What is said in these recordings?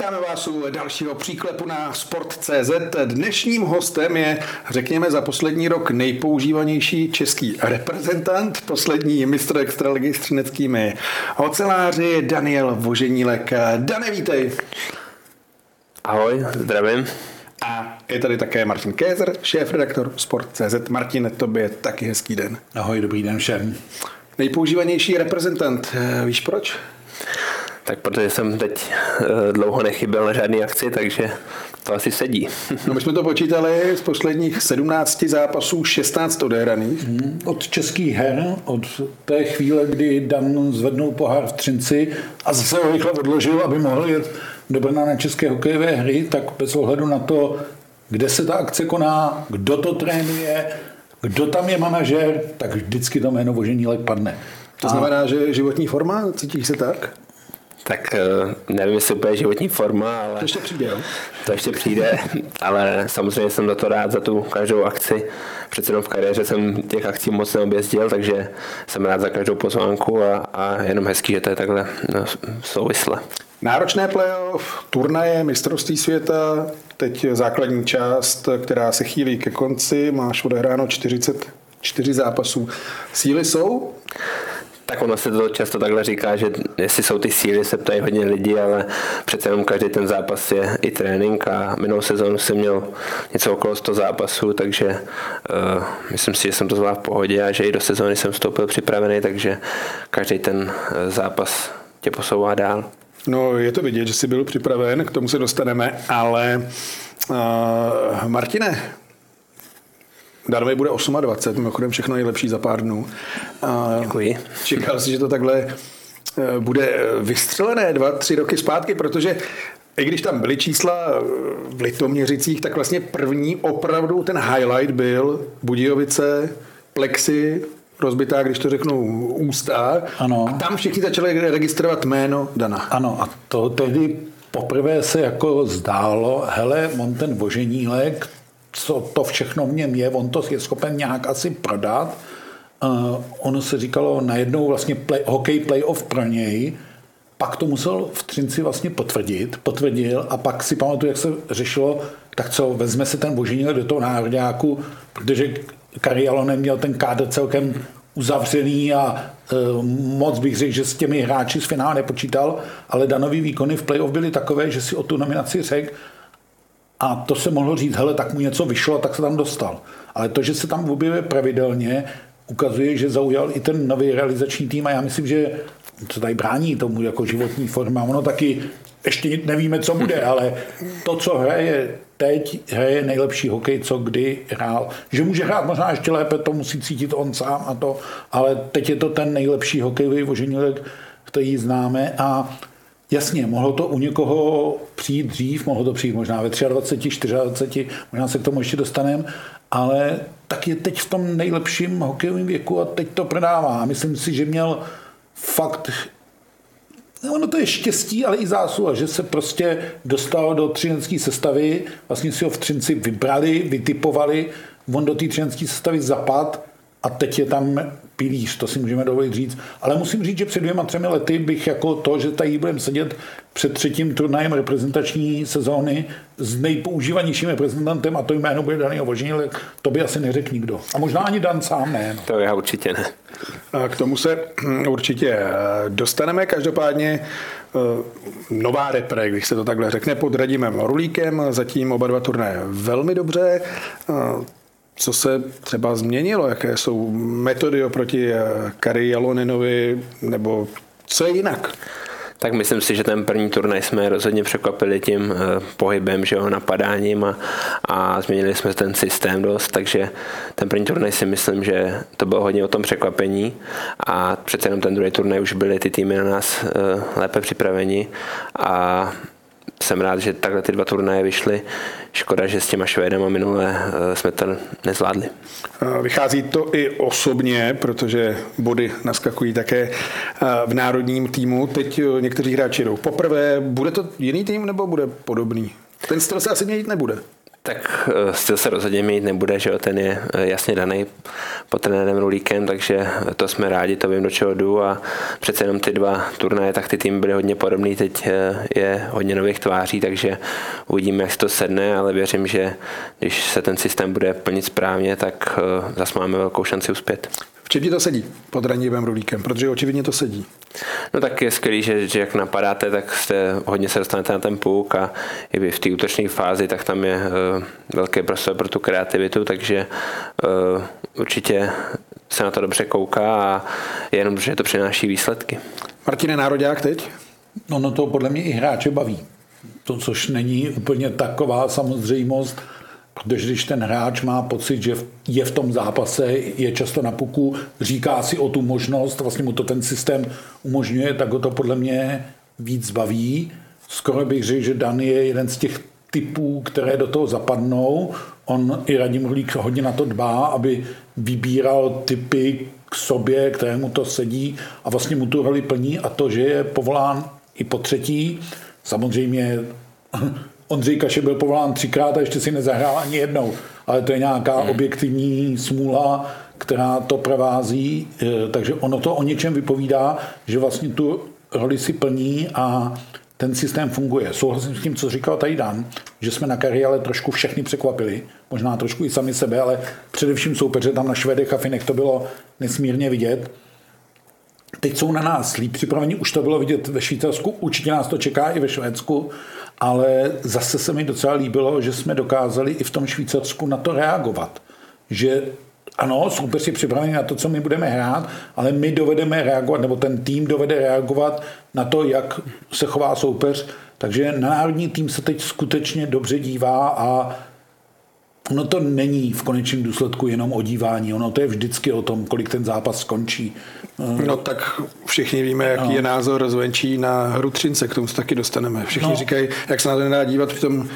Vítáme vás u dalšího příklepu na Sport.cz. Dnešním hostem je, řekněme, za poslední rok nejpoužívanější český reprezentant, poslední mistr extraligy s třineckými oceláři Daniel Voženílek. Dane, vítej. Ahoj, zdravím. A je tady také Martin Kézer, šéf-redaktor Sport.cz. Martin, tobě taky hezký den. Ahoj, dobrý den všem. Nejpoužívanější reprezentant, víš proč? Tak protože jsem teď eh, dlouho nechyběl na žádné akci, takže to asi sedí. No my jsme to počítali z posledních 17 zápasů 16 odehraných. Hmm, od českých her, od té chvíle, kdy Dan zvednul pohár v Třinci a zase ho rychle odložil, aby mohl jet do Brna na české hokejové hry, tak bez ohledu na to, kde se ta akce koná, kdo to trénuje, kdo tam je manažer, tak vždycky to jméno Voženílek padne. To znamená, že životní forma, cítíš se tak? Tak eh, nevím, jestli úplně životní forma, ale... To ještě přijde, jo? To ještě přijde, ale samozřejmě jsem za to rád, za tu každou akci. Přece jenom v kariéře jsem těch akcí moc neobjezdil, takže jsem rád za každou pozvánku a, a jenom hezký, že to je takhle no, souvisle. Náročné playoff, turnaje, mistrovství světa, teď základní část, která se chýlí ke konci, máš odehráno 44 zápasů. Síly jsou? Tak ono se to často takhle říká, že jestli jsou ty síly, se ptají hodně lidí, ale přece jenom každý ten zápas je i trénink a minulou sezónu jsem měl něco okolo 100 zápasů, takže uh, myslím si, že jsem to zvládl v pohodě a že i do sezóny jsem vstoupil připravený, takže každý ten eh, zápas tě posouvá dál. No, je to vidět, že jsi byl připraven, k tomu se dostaneme, ale uh, Martine, Darmy bude 28, mimochodem všechno nejlepší za pár dnů. Děkuji. Čekal jsi, že to takhle eh, bude vystřelené dva, tři roky zpátky, protože i když tam byly čísla eh, v Litoměřicích, tak vlastně první opravdu ten highlight byl Budějovice, Plexi, rozbitá, když to řeknu, ústa. Ano. A tam všichni začali registrovat jméno Dana. Ano, a to tehdy poprvé se jako zdálo, hele, on ten voženílek, co to všechno v něm je, on to je schopen nějak asi prodat. Uh, ono se říkalo najednou vlastně play, hokej playoff pro něj, pak to musel v Třinci vlastně potvrdit, potvrdil a pak si pamatuju, jak se řešilo, tak co, vezme se ten Božíněl do toho národňáku, protože Kari Alonen měl ten kádr celkem uzavřený a e, moc bych řekl, že s těmi hráči z finále nepočítal, ale danový výkony v playoff byly takové, že si o tu nominaci řekl, a to se mohlo říct, hele, tak mu něco vyšlo, tak se tam dostal. Ale to, že se tam objevuje pravidelně, ukazuje, že zaujal i ten nový realizační tým a já myslím, že co tady brání tomu jako životní forma, ono taky ještě nevíme, co bude, ale to, co hraje teď, hraje nejlepší hokej, co kdy hrál. Že může hrát možná ještě lépe, to musí cítit on sám a to, ale teď je to ten nejlepší hokejový voženílek, který známe a Jasně, mohlo to u někoho přijít dřív, mohlo to přijít možná ve 23, 24, možná se k tomu ještě dostaneme, ale tak je teď v tom nejlepším hokejovém věku a teď to prodává. Myslím si, že měl fakt Ono to je štěstí, ale i zásluha, že se prostě dostal do třinecké sestavy, vlastně si ho v Třinci vybrali, vytipovali, on do té třinecké sestavy zapad a teď je tam pilíř, to si můžeme dovolit říct. Ale musím říct, že před dvěma, třemi lety bych jako to, že tady budeme sedět před třetím turnajem reprezentační sezóny s nejpoužívanějším reprezentantem a to jméno bude Daniel Vožinilek, to by asi neřekl nikdo. A možná ani Dan sám ne. No. To já určitě ne. A k tomu se určitě eh, dostaneme. Každopádně eh, nová repre, když se to takhle řekne, pod Radimem Rulíkem, zatím oba dva turnaje velmi dobře. Eh, co se třeba změnilo? Jaké jsou metody oproti Kari Jaloninovi? Nebo co je jinak? Tak myslím si, že ten první turnaj jsme rozhodně překvapili tím eh, pohybem, že jo, napadáním a, a změnili jsme ten systém dost, takže ten první turnaj si myslím, že to bylo hodně o tom překvapení a přece jenom ten druhý turnaj už byly ty týmy na nás eh, lépe připraveni a jsem rád, že takhle ty dva turnaje vyšly. Škoda, že s těma Švédama minule eh, jsme to nezvládli. Vychází to i osobně, protože body naskakují také eh, v národním týmu. Teď eh, někteří hráči jdou poprvé. Bude to jiný tým nebo bude podobný? Ten styl se asi měnit nebude. Tak eh, styl se rozhodně mít nebude, že ten je eh, jasně daný pod trenérem Rulíkem, takže to jsme rádi, to vím, do čeho jdu. A přece jenom ty dva turnaje, tak ty týmy byly hodně podobný, teď eh, je hodně nových tváří, takže uvidíme, jak se to sedne, ale věřím, že když se ten systém bude plnit správně, tak zase máme velkou šanci uspět čem ti to sedí pod Ranivem Rulíkem? Protože očividně to sedí. No tak je skvělý, že, že jak napadáte, tak jste hodně se dostanete na ten půk a i v té útočné fázi, tak tam je uh, velký prostor pro tu kreativitu, takže uh, určitě se na to dobře kouká a jenom, že to přináší výsledky. Martine Národák teď? No, no to podle mě i hráče baví. To, což není úplně taková samozřejmost, Protože když ten hráč má pocit, že je v tom zápase, je často na puku, říká si o tu možnost, vlastně mu to ten systém umožňuje, tak ho to podle mě víc baví. Skoro bych řekl, že Dan je jeden z těch typů, které do toho zapadnou. On i Radim Hlík hodně na to dbá, aby vybíral typy k sobě, kterému to sedí a vlastně mu tu roli plní a to, že je povolán i po třetí. Samozřejmě Ondřej Kaše byl povolán třikrát a ještě si nezahrál ani jednou. Ale to je nějaká hmm. objektivní smůla, která to provází, eh, takže ono to o něčem vypovídá, že vlastně tu roli si plní a ten systém funguje. Souhlasím s tím, co říkal tady Dan, že jsme na kariále trošku všechny překvapili, možná trošku i sami sebe, ale především soupeře tam na Švedech a Finech to bylo nesmírně vidět. Teď jsou na nás líp připraveni, už to bylo vidět ve Švýcarsku, určitě nás to čeká i ve Švédsku ale zase se mi docela líbilo, že jsme dokázali i v tom Švýcarsku na to reagovat. Že ano, soupeř je připravený na to, co my budeme hrát, ale my dovedeme reagovat, nebo ten tým dovede reagovat na to, jak se chová soupeř. Takže na národní tým se teď skutečně dobře dívá a ono to není v konečném důsledku jenom o dívání, ono to je vždycky o tom, kolik ten zápas skončí. No tak všichni víme, jaký no. je názor zvenčí na hru Třince, k tomu se taky dostaneme. Všichni no. říkají, jak se na to nedá dívat, přitom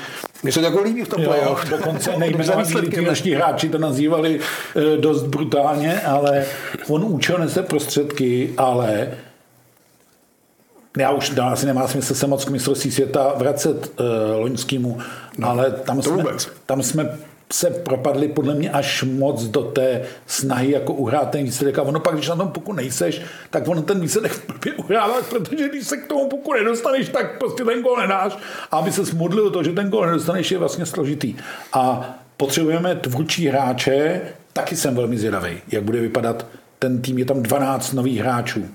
mně se to jako líbí v tom playoff. Dokonce nejmenovaní naši hráči to nazývali e, dost brutálně, ale on účel nese prostředky, ale já už dá, asi nemá smysl se moc k mistrovství světa vracet uh, loňskému, no, ale tam jsme, tam jsme se propadli podle mě až moc do té snahy jako uhrát ten výsledek a ono pak, když na tom puku nejseš, tak ono ten výsledek blbě uhráváš, protože když se k tomu puku nedostaneš, tak prostě ten gol nedáš a aby se smodlil to, že ten gol nedostaneš, je vlastně složitý. A potřebujeme tvůrčí hráče, taky jsem velmi zvědavý, jak bude vypadat ten tým, je tam 12 nových hráčů.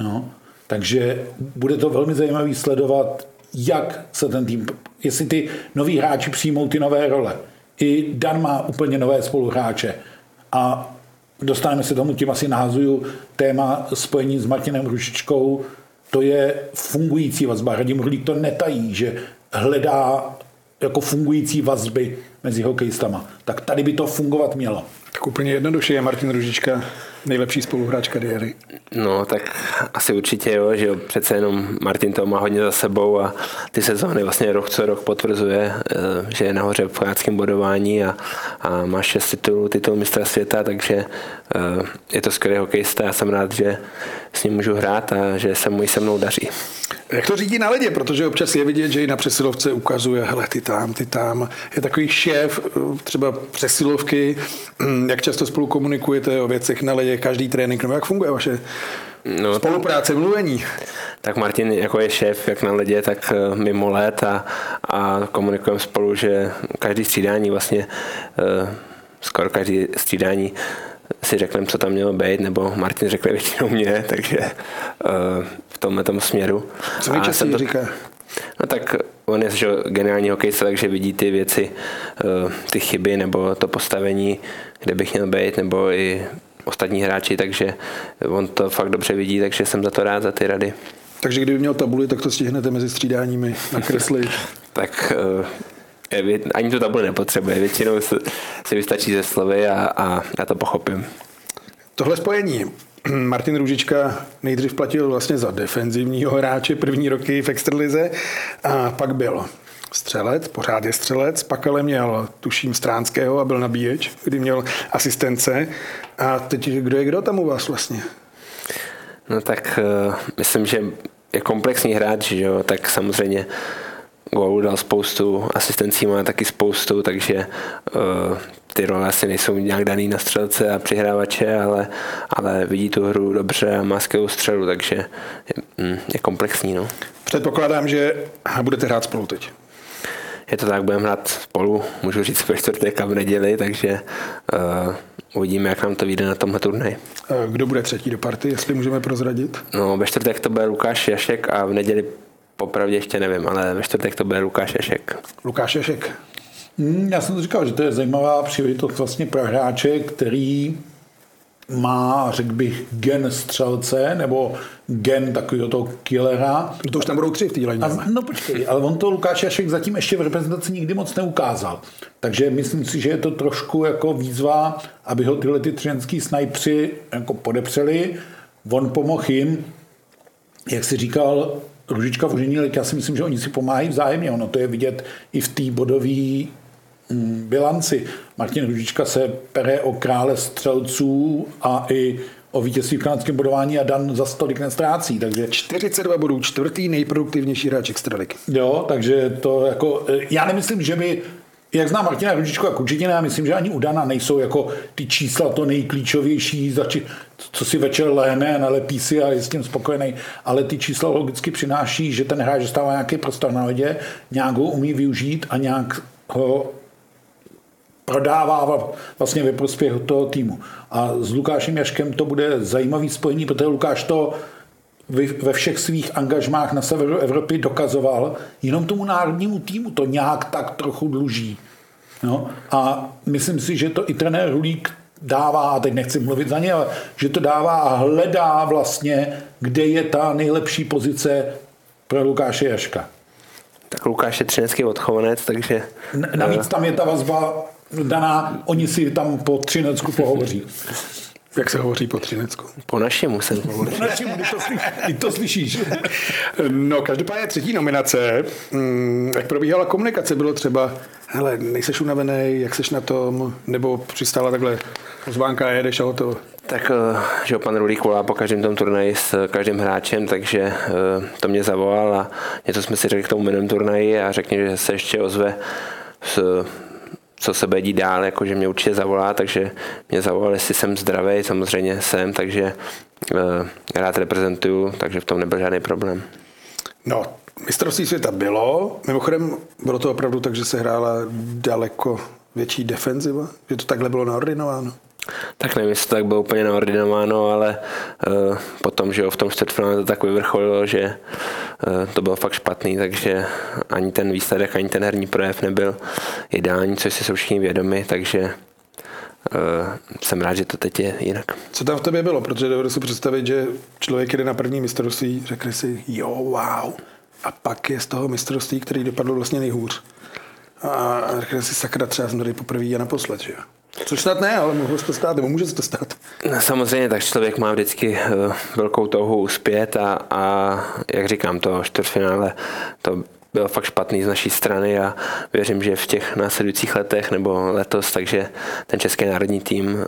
No. Takže bude to velmi zajímavý sledovat, jak se ten tým, jestli ty noví hráči přijmou ty nové role i Dan má úplně nové spoluhráče. A dostaneme se tomu, tím asi nahazuju téma spojení s Martinem Rušičkou. To je fungující vazba. Radim Hrlík to netají, že hledá jako fungující vazby mezi hokejistama. Tak tady by to fungovat mělo. Tak úplně jednoduše je Martin Ružička nejlepší spoluhráč kariéry. No, tak asi určitě jo, že jo, přece jenom Martin to má hodně za sebou a ty sezóny vlastně rok co rok potvrzuje, eh, že je nahoře v kanadském bodování a, a má šest titulů, titul mistra světa, takže eh, je to skvělý hokejista, já jsem rád, že s ním můžu hrát a že se mu se mnou daří. Jak to řídí na ledě, protože občas je vidět, že i na přesilovce ukazuje, hele, ty tam, ty tam. Je takový šéf třeba přesilovky, hm, jak často spolu komunikujete o věcech na ledě, každý trénink, nebo jak funguje vaše no, spolupráce, mluvení? Tak Martin jako je šéf, jak na ledě, tak eh, mimo let a, a komunikujeme spolu, že každý střídání vlastně eh, skoro každý střídání si řekneme, co tam mělo být, nebo Martin řekl většinou mě, takže uh, v tomhle tomu směru. Co nejčastěji to... říká? No tak on je že, geniální hokejista, takže vidí ty věci, uh, ty chyby nebo to postavení, kde bych měl být, nebo i ostatní hráči, takže on to fakt dobře vidí, takže jsem za to rád, za ty rady. Takže kdyby měl tabuli, tak to stihnete mezi střídáními nakreslit. tak uh, ani tu tabuli nepotřebuje. Většinou si vystačí ze slovy a, a já to pochopím. Tohle spojení Martin Růžička nejdřív platil vlastně za defenzivního hráče první roky v Extralize a pak byl střelec, pořád je střelec, pak ale měl, tuším, Stránského a byl nabíječ, kdy měl asistence. A teď kdo je kdo tam u vás vlastně? No tak uh, myslím, že je komplexní hráč, že jo, tak samozřejmě gólů dal spoustu, asistencí má taky spoustu, takže uh, ty role asi nejsou nějak daný na střelce a přihrávače, ale, ale vidí tu hru dobře a má skvělou střelu, takže je, mm, je komplexní. No. Předpokládám, že budete hrát spolu teď. Je to tak, budeme hrát spolu, můžu říct ve čtvrtek a v neděli, takže uh, uvidíme, jak nám to vyjde na tomhle turnaji. Kdo bude třetí do party, jestli můžeme prozradit? No, ve čtvrtek to bude Lukáš Jašek a v neděli popravdě ještě nevím, ale ve čtvrtek to bude Lukáš Jašek. Lukáš Jašek. Hmm, já jsem to říkal, že to je zajímavá příležitost vlastně pro hráče, který má, řekl bych, gen střelce nebo gen takového toho killera. To už tam budou tři v té No počkej, ale on to Lukáš Jašek zatím ještě v reprezentaci nikdy moc neukázal. Takže myslím si, že je to trošku jako výzva, aby ho tyhle ty třenský snajpři jako podepřeli. On pomohl jim, jak si říkal, Ružička v Užiní, já si myslím, že oni si pomáhají vzájemně. Ono to je vidět i v té bodové bilanci. Martin Ružička se pere o krále střelců a i o vítězství v kanadském bodování a Dan za stolik nestrácí. Takže... 42 bodů, čtvrtý nejproduktivnější hráč extraligy. Jo, takže to jako, e, já nemyslím, že by jak znám Martina Ružičku a Kučitina, já myslím, že ani u Dana nejsou jako ty čísla to nejklíčovější, zači, co si večer lehne, nalepí si a je s tím spokojený, ale ty čísla logicky přináší, že ten hráč dostává nějaký prostor na ledě, nějak ho umí využít a nějak ho prodává vlastně ve prospěch toho týmu. A s Lukášem Jaškem to bude zajímavý spojení, protože Lukáš to ve všech svých angažmách na severu Evropy dokazoval, jenom tomu národnímu týmu to nějak tak trochu dluží. No, a myslím si, že to i trenér Hulík dává, a teď nechci mluvit za ně, ale že to dává a hledá vlastně, kde je ta nejlepší pozice pro Lukáše Jaška. Tak Lukáš je třinecký odchovanec, takže... Navíc tam je ta vazba daná, oni si tam po Třinecku pohovoří. Jak se hovoří po Třinecku? Po našemu jsem hovoří. Po našemu, ty to, ty to slyšíš. No, každopádně třetí nominace. Mm, jak probíhala komunikace? Bylo třeba, hele, nejseš unavený, jak seš na tom? Nebo přistála takhle pozvánka a jedeš a to? Tak, eh, že pan Rulík volá po každém tom turnaji s každým hráčem, takže eh, to mě zavolal a něco jsme si řekli k tomu minulém turnaji a řekni, že se ještě ozve s co se bude dít dál, jakože mě určitě zavolá, takže mě zavolal, jestli jsem zdravý, samozřejmě jsem, takže uh, rád reprezentuju, takže v tom nebyl žádný problém. No, mistrovství světa bylo, mimochodem bylo to opravdu tak, že se hrála daleko větší defenziva, že to takhle bylo naordinováno. Tak nevím, jestli to tak bylo úplně naordinováno, ale uh, potom, že jo, v tom čtvrtfinále to tak vyvrcholilo, že uh, to bylo fakt špatný, takže ani ten výsledek, ani ten herní projev nebyl ideální, což si jsou všichni vědomi, takže uh, jsem rád, že to teď je jinak. Co tam v tobě bylo? Protože dovedu si představit, že člověk jde na první mistrovství, řekne si, jo, wow, a pak je z toho mistrovství, který dopadl vlastně nejhůř. A řekne si, sakra, třeba jsem tady poprvé a naposled, že jo? Což snad ne, ale mohlo se to stát, nebo může se to stát. No, samozřejmě, tak člověk má vždycky uh, velkou touhu uspět a, a jak říkám, to čtvrtfinále, to byl fakt špatný z naší strany a věřím, že v těch následujících letech nebo letos, takže ten český národní tým uh,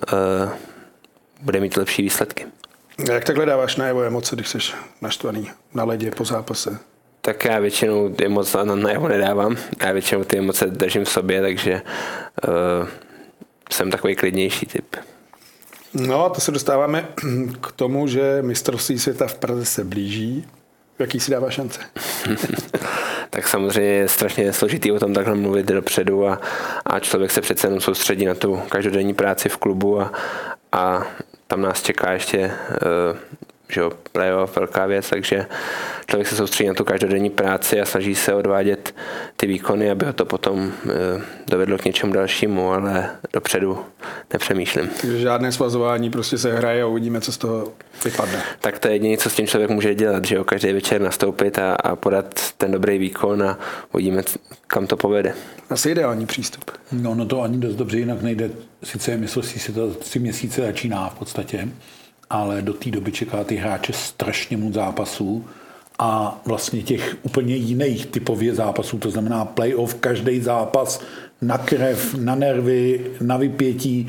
bude mít lepší výsledky. Jak takhle dáváš najevo emoce, když jsi naštvaný na ledě po zápase? Tak já většinou ty emoce na najevo nedávám. Já většinou ty emoce držím v sobě, takže uh, jsem takový klidnější typ. No a to se dostáváme k tomu, že mistrovství světa v Praze se blíží. Jaký si dává šance? tak samozřejmě je strašně složitý o tom takhle mluvit dopředu a, a člověk se přece jenom soustředí na tu každodenní práci v klubu a, a tam nás čeká ještě uh, že jo, playoff, velká věc, takže člověk se soustředí na tu každodenní práci a snaží se odvádět ty výkony, aby ho to potom eh, dovedlo k něčemu dalšímu, ale dopředu nepřemýšlím. Takže žádné svazování, prostě se hraje a uvidíme, co z toho vypadne. Tak to je jediné, co s tím člověk může dělat, že jo, každý večer nastoupit a, a podat ten dobrý výkon a uvidíme, kam to povede. Asi ideální přístup. No, no to ani dost dobře jinak nejde. Sice myslel si, že to tři měsíce začíná v podstatě, ale do té doby čeká ty hráče strašně moc zápasů a vlastně těch úplně jiných typově zápasů, to znamená playoff, každý zápas na krev, na nervy, na vypětí,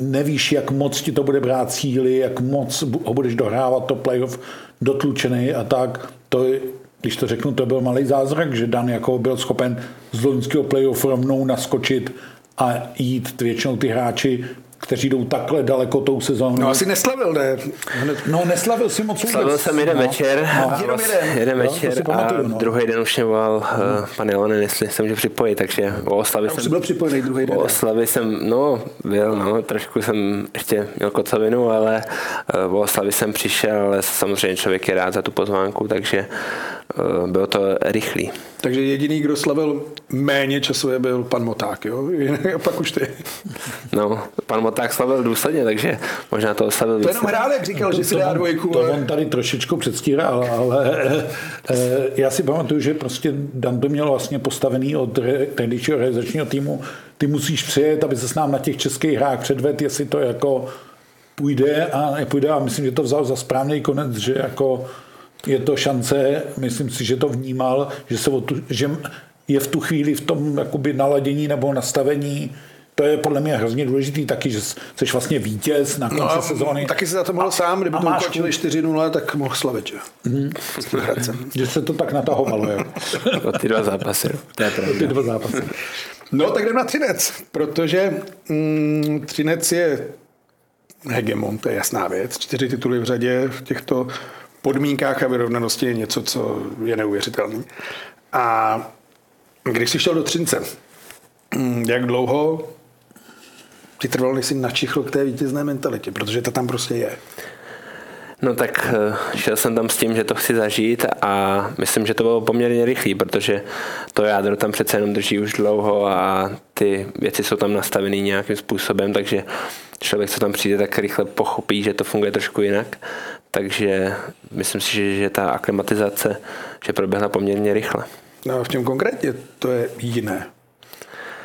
nevíš, jak moc ti to bude brát síly, jak moc ho budeš dohrávat to playoff dotlučený a tak. To je, když to řeknu, to byl malý zázrak, že Dan jako byl schopen z loňského playoff rovnou naskočit a jít většinou ty hráči kteří jdou takhle daleko tou sezónou. No asi neslavil, ne? No neslavil si moc vůbec. Slavil jsem jeden no. večer, no. Jenom jeden. jeden no, večer a pamatuju, no. druhý den už mě volal uh, pan Jelonen, jestli jsem může připojit, takže o oslavě jsem... byl připojený druhý den. O oslavě jsem, no, byl, no, trošku jsem ještě měl kocovinu, ale uh, o oslavě jsem přišel, ale samozřejmě člověk je rád za tu pozvánku, takže uh, bylo to rychlý. Takže jediný, kdo slavil méně časově, byl pan Moták, jo? A pak už ty. No, pan Moták slavil důsledně, takže možná to slavil víc. To jenom hrál, jak říkal, to, že si dá dvojku. To on tady trošičku předstíral, ale e, já si pamatuju, že prostě Dan to měl vlastně postavený od tehdejšího realizačního týmu. Ty musíš přijet, aby se s nám na těch českých hrách předvedl, jestli to jako půjde a nepůjde. A myslím, že to vzal za správný konec, že jako je to šance, myslím si, že to vnímal, že, se tu, že je v tu chvíli v tom jakoby naladění nebo nastavení to je podle mě hrozně důležitý taky, že jsi vlastně vítěz na konci no, sezóny. Taky si za to mohl a, sám, kdyby to ukončili 4-0, tak mohl slavit, že? Mm. že se to tak natahovalo, jo. o ty dva zápasy. To je ty dva zápasy. No tak jdem na Třinec, protože mm, Třinec je hegemon, to je jasná věc. Čtyři tituly v řadě v těchto podmínkách a vyrovnanosti je něco, co je neuvěřitelné. A když jsi šel do Třince, jak dlouho ti trvalo, než jsi načichl k té vítězné mentalitě, protože to tam prostě je. No tak eh, šel jsem tam s tím, že to chci zažít a myslím, že to bylo poměrně rychlý, protože to jádro tam přece jenom drží už dlouho a ty věci jsou tam nastavené nějakým způsobem, takže člověk, co tam přijde, tak rychle pochopí, že to funguje trošku jinak. Takže myslím si, že, že ta aklimatizace že proběhla poměrně rychle. No a v čem konkrétně to je jiné?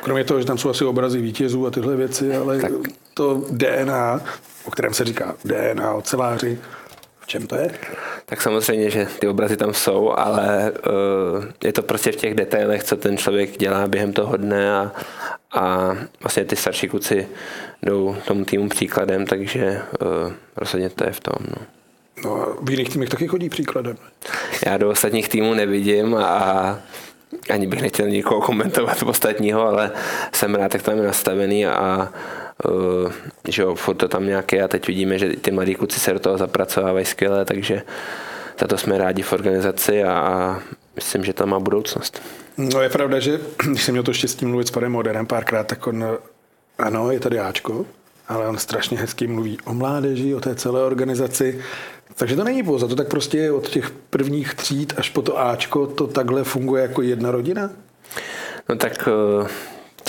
Kromě toho, že tam jsou asi obrazy vítězů a tyhle věci, ale tak. to DNA, o kterém se říká DNA, oceláři, v čem to je? Tak samozřejmě, že ty obrazy tam jsou, ale uh, je to prostě v těch detailech, co ten člověk dělá během toho dne a, a vlastně ty starší kluci jdou tomu týmu příkladem, takže uh, rozhodně to je v tom. No. No a v jiných týmech taky chodí příkladem. Já do ostatních týmů nevidím a ani bych nechtěl nikoho komentovat ostatního, ale jsem rád, jak tam je nastavený a uh, že jo, furt to tam nějaké a teď vidíme, že ty mladí kluci se do toho zapracovávají skvěle, takže za to jsme rádi v organizaci a, a myslím, že tam má budoucnost. No je pravda, že když jsem měl to štěstí mluvit s panem Moderem párkrát, tak on, ano, je tady Ačko, ale on strašně hezky mluví o mládeži, o té celé organizaci. Takže to není pouze, to tak prostě od těch prvních tříd až po to Ačko to takhle funguje jako jedna rodina? No tak, eh,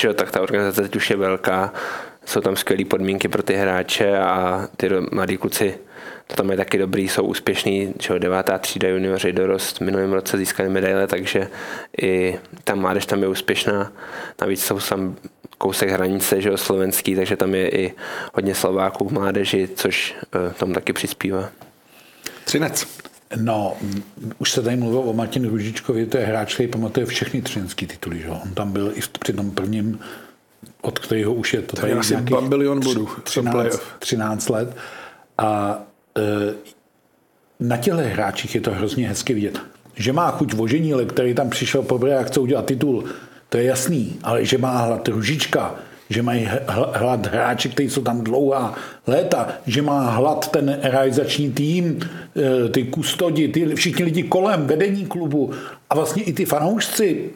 že, tak ta organizace teď už je velká, jsou tam skvělé podmínky pro ty hráče a ty mladí kluci to tam je taky dobrý, jsou úspěšní, že devátá třída junioři dorost, minulém roce získali medaile, takže i ta mládež tam je úspěšná. Navíc jsou tam kousek hranice, že jo, slovenský, takže tam je i hodně Slováků v mládeži, což uh, tomu taky přispívá. Třinec. No, už se tady mluvil o Martinu Ružičkovi, to je hráč, který pamatuje všechny třinecké tituly. Že? On tam byl i v, při tom prvním, od kterého už je to tady asi bambilion bodů. 13, 13 let. A e, na těle hráčích je to hrozně hezky vidět. Že má chuť voženíle, který tam přišel po a chce udělat titul, to je jasný, ale že má hlad Ružička, že mají hlad hráči, kteří jsou tam dlouhá léta, že má hlad ten realizační tým, e, ty kustodi, ty všichni lidi kolem, vedení klubu a vlastně i ty fanoušci.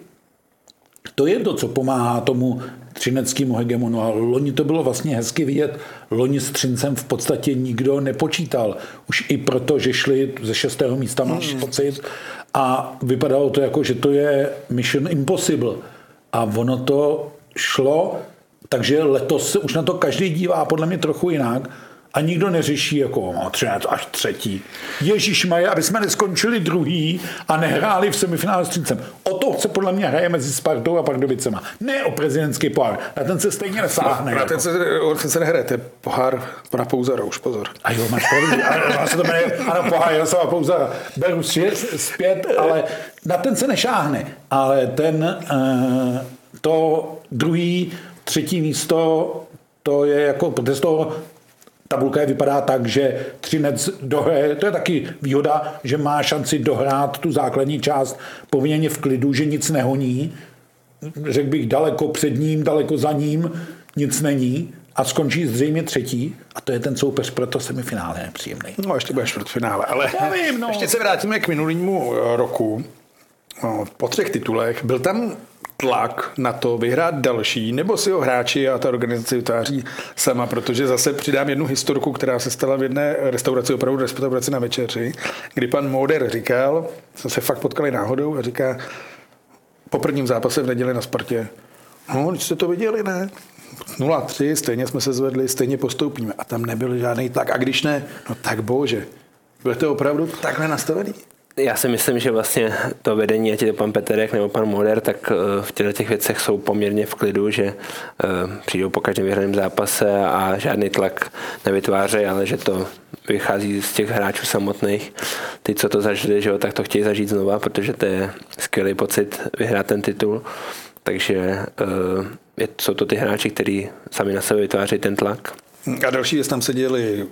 To je to, co pomáhá tomu třineckýmu hegemonu. A loni to bylo vlastně hezky vidět. Loni s Třincem v podstatě nikdo nepočítal. Už i proto, že šli ze šestého místa, máš hmm. pocit. A vypadalo to jako, že to je Mission Impossible. A ono to šlo, takže letos se už na to každý dívá podle mě trochu jinak a nikdo neřeší jako no, 13 až třetí. Ježíš maje, aby jsme neskončili druhý a nehráli v semifinále s Třincem. O to se podle mě hraje mezi Spartou a Pardubicema. Ne o prezidentský pohár. Na ten se stejně nesáhne. Na ten se, o ten se nehraje, to je pohár pana Pouzara, už pozor. A jo, máš pravdu. A se to jmenuje, ano, pohár Jaroslava Pouzara. Beru zpět, ale na ten se nešáhne. Ale ten, uh, to druhý, třetí místo, to je jako, protože z toho tabulka vypadá tak, že Třinec dohraje, to je taky výhoda, že má šanci dohrát tu základní část poměrně v klidu, že nic nehoní, řekl bych daleko před ním, daleko za ním, nic není a skončí zřejmě třetí a to je ten soupeř pro to semifinále nepříjemný. No ještě budeš finále, ale Já vím, no. ještě se vrátíme k minulýmu roku. No, po třech titulech. Byl tam tlak na to vyhrát další, nebo si ho hráči a ta organizace vytváří sama, protože zase přidám jednu historku, která se stala v jedné restauraci, opravdu restauraci na večeři, kdy pan Moder říkal, jsme se fakt potkali náhodou a říká, po prvním zápase v neděli na Spartě, no, jste to viděli, ne? 0-3, stejně jsme se zvedli, stejně postoupíme. A tam nebyl žádný tak. A když ne, no tak bože. Budete opravdu takhle nastavený? Já si myslím, že vlastně to vedení, ať je to pan Peterek nebo pan Moder, tak eh, v těchto těch věcech jsou poměrně v klidu, že eh, přijdou po každém vyhraném zápase a žádný tlak nevytvářejí, ale že to vychází z těch hráčů samotných. Ty, co to zažili, že jo, tak to chtějí zažít znova, protože to je skvělý pocit vyhrát ten titul. Takže eh, jsou to ty hráči, kteří sami na sebe vytváří ten tlak. A další věc, tam seděli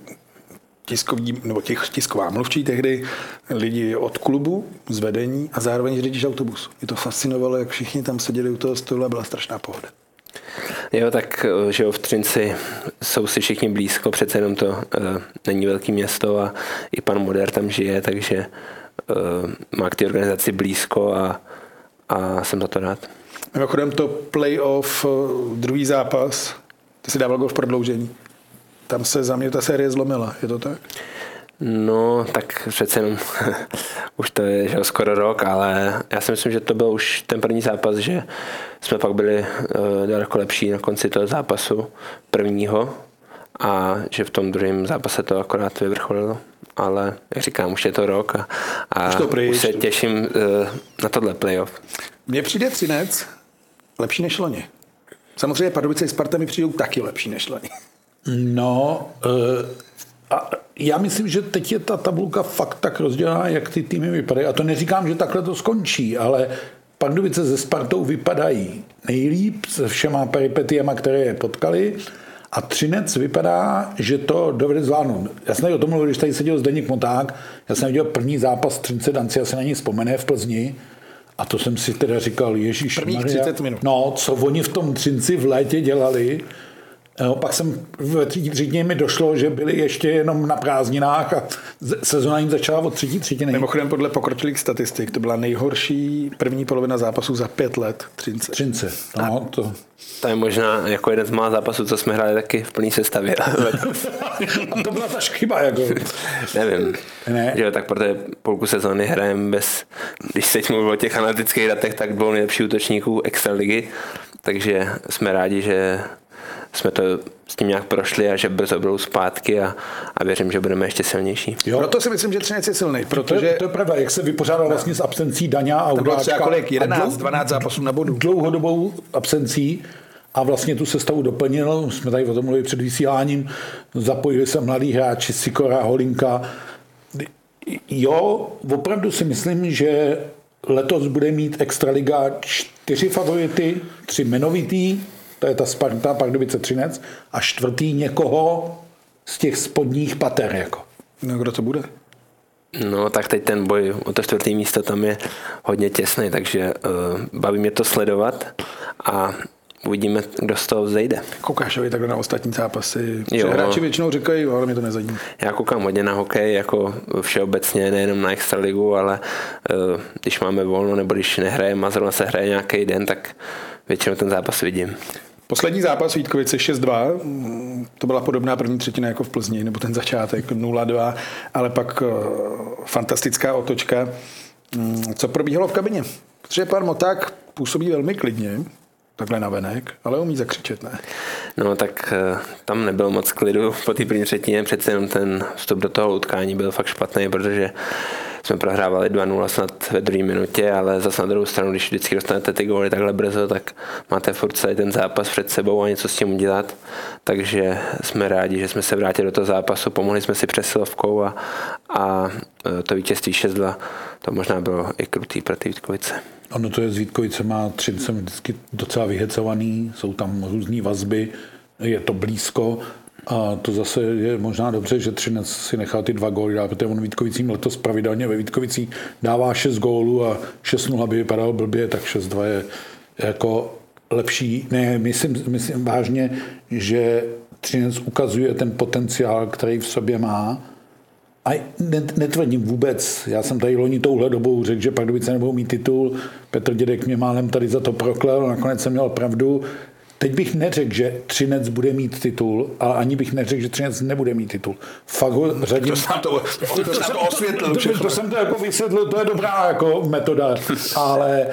tiskovní, nebo těch, tisková mluvčí tehdy, lidi od klubu, z vedení a zároveň řidič autobusu. Mě to fascinovalo, jak všichni tam seděli u toho stolu a byla strašná pohoda. Jo, tak že jo, v Třinci jsou si všichni blízko, přece jenom to uh, není velké město a i pan Moder tam žije, takže uh, má k té organizaci blízko a, a jsem za to rád. Mimochodem to playoff, druhý zápas, ty si dával gol v prodloužení. Tam se za mě ta série zlomila, je to tak? No, tak přece jenom už to je že skoro rok, ale já si myslím, že to byl už ten první zápas, že jsme pak byli uh, daleko lepší na konci toho zápasu prvního a že v tom druhém zápase to akorát vyvrcholilo. Ale jak říkám, už je to rok a, a už, to už se těším uh, na tohle playoff. Mně přijde Třinec lepší než loni. Samozřejmě Pardubice i Sparta mi přijdou taky lepší než loni. No, eh, a já myslím, že teď je ta tabulka fakt tak rozdělená, jak ty týmy vypadají. A to neříkám, že takhle to skončí, ale Pardubice se Spartou vypadají nejlíp se všema peripetiema, které je potkali. A Třinec vypadá, že to dovede zvládnout. Já jsem o tom mluvil, když tady seděl Zdeněk Moták, já jsem viděl první zápas Třince, Danci asi na ní vzpomene v Plzni, a to jsem si teda říkal, Ježíš Prvních 30 minut. No, co oni v tom Třinci v létě dělali, pak jsem v třetí třetině mi došlo, že byli ještě jenom na prázdninách a sezona jim začala od třetí třetiny. Mimochodem podle pokročilých statistik to byla nejhorší první polovina zápasů za pět let Třince. Třince, no to... To je možná jako jeden z mála zápasů, co jsme hráli taky v plný sestavě. a to byla ta chyba, jako. Nevím. Ne. Že, tak protože půlku sezóny hrajeme bez, když se mluvil o těch analytických datech, tak dvou nejlepších útočníků extraligy, takže jsme rádi, že jsme to s tím nějak prošli a že brzo budou zpátky a, a věřím, že budeme ještě silnější. Jo. Proto si myslím, že Třinec je silný. Protože... To, je, to je pravda, jak se vypořádal vlastně s absencí Daňa a Udáčka. kolik? 11, 12 zápasů na bodu. Dlouhodobou absencí a vlastně tu sestavu doplnil, jsme tady o tom mluvili před vysíláním, zapojili se mladí hráči Sikora, Holinka. Jo, opravdu si myslím, že letos bude mít Extraliga čtyři favority, tři jmenovitý, to je ta Sparta, Pardubice Třinec, a čtvrtý někoho z těch spodních pater. Jako. No kdo to bude? No tak teď ten boj o to čtvrtý místo tam je hodně těsný, takže uh, baví mě to sledovat a uvidíme, kdo z toho zejde. Koukáš vy takhle na ostatní zápasy? Jo. Hráči většinou říkají, ale mě to nezajímá. Já koukám hodně na hokej, jako všeobecně, nejenom na extraligu, ale uh, když máme volno nebo když nehrajeme a zrovna se hraje nějaký den, tak většinou ten zápas vidím. Poslední zápas Vítkovice 6-2, to byla podobná první třetina jako v Plzni, nebo ten začátek 0-2, ale pak uh, fantastická otočka. Um, co probíhalo v kabině? Protože pan Moták působí velmi klidně, takhle na venek, ale umí zakřičet, ne? No tak uh, tam nebyl moc klidu po té první třetině, přece jenom ten vstup do toho utkání byl fakt špatný, protože jsme prohrávali 2-0 snad ve druhé minutě, ale zase na druhou stranu, když vždycky dostanete ty góly takhle brzo, tak máte furt celý ten zápas před sebou a něco s tím udělat. Takže jsme rádi, že jsme se vrátili do toho zápasu, pomohli jsme si přesilovkou a, a e, to vítězství 6-2, to možná bylo i krutý pro ty Vítkovice. Ano, to je z Vítkovice, má Třince vždycky docela vyhecovaný, jsou tam různé vazby, je to blízko a to zase je možná dobře, že Třinec si nechal ty dva góly dát, protože on Vítkovicím letos pravidelně ve Vítkovicích dává 6 gólů a 6-0 by vypadal blbě, tak 6-2 je jako lepší. Ne, myslím, myslím vážně, že Třinec ukazuje ten potenciál, který v sobě má. A netvrdím vůbec, já jsem tady loni touhle dobou řekl, že Pardubice nebudou mít titul, Petr Dědek mě málem tady za to proklel, nakonec jsem měl pravdu, Teď bych neřekl, že Třinec bude mít titul, ale ani bych neřekl, že Třinec nebude mít titul. Fakt ho řadím... To jsem to, to, to, to osvětlil. To, to, to, jsem to jako vysvětlil, to je dobrá jako metoda, ale e,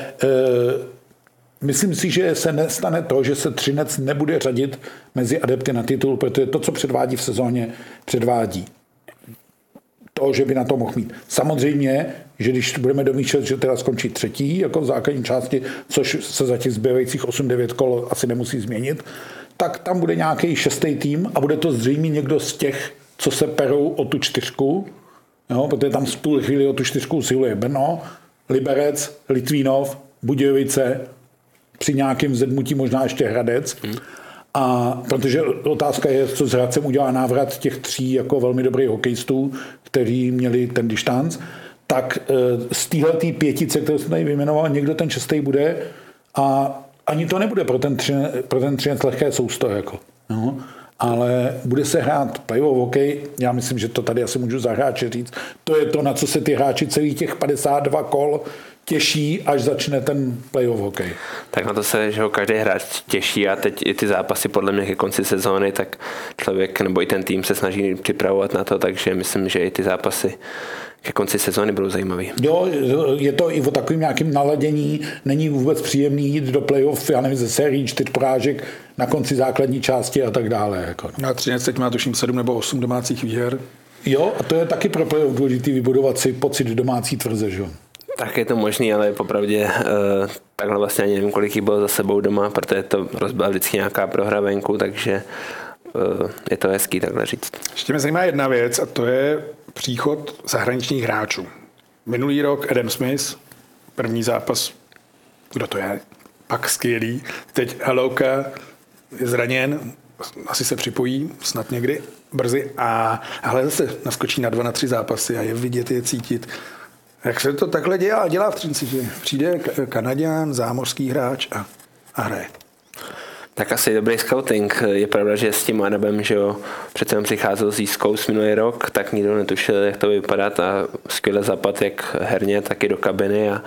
myslím si, že se nestane to, že se Třinec nebude řadit mezi adepty na titul, protože to, co předvádí v sezóně, předvádí to, že by na to mohl mít. Samozřejmě, že když budeme domýšlet, že teda skončí třetí, jako v základní části, což se za těch zbývajících 8-9 kol asi nemusí změnit, tak tam bude nějaký šestý tým a bude to zřejmě někdo z těch, co se perou o tu čtyřku, jo, protože tam z tuhle chvíli o tu čtyřku usiluje Brno, Liberec, Litvínov, Budějovice, při nějakém zedmutí možná ještě Hradec. Hmm. A protože otázka je, co s Hradcem udělá návrat těch tří jako velmi dobrých hokejistů, kteří měli ten distanc, tak eh, z téhle pětice, kterou jsem tady vyjmenoval, někdo ten šestý bude a ani to nebude pro ten, tři, pro ten třinec lehké sousto. Jako. No. Ale bude se hrát playoff hokej, já myslím, že to tady asi můžu za hráče říct. To je to, na co se ty hráči celých těch 52 kol těší, až začne ten playoff hokej. Tak na to se že ho každý hráč těší a teď i ty zápasy podle mě ke konci sezóny, tak člověk nebo i ten tým se snaží připravovat na to, takže myslím, že i ty zápasy ke konci sezóny budou zajímavý. Jo, je to i o takovým nějakým naladění, není vůbec příjemný jít do playoff, já nevím, ze sérií čtyř porážek na konci základní části a tak dále. Jako. No. A 13 teď má tuším 7 nebo 8 domácích výher. Jo, a to je taky pro playoff důležitý vybudovat si pocit domácí tvrze, že? Tak je to možný, ale popravdě uh, takhle vlastně ani nevím, kolik jich bylo za sebou doma, protože to rozbila vždycky nějaká prohra venku, takže uh, je to hezký takhle říct. Ještě mě zajímá jedna věc a to je příchod zahraničních hráčů. Minulý rok Adam Smith, první zápas, kdo to je? Pak skvělý. Teď Halouka je zraněn, asi se připojí, snad někdy brzy. A ale zase naskočí na dva, na tři zápasy a je vidět, je cítit. Jak se to takhle dělá? Dělá v Třinci, že přijde Kanaděn, zámořský hráč a, a hraje. Tak asi dobrý scouting. Je pravda, že s tím Arabem, že jo, přece přicházel z East Coast minulý rok, tak nikdo netušil, jak to vypadá a skvěle zapad jak herně, tak i do kabiny a,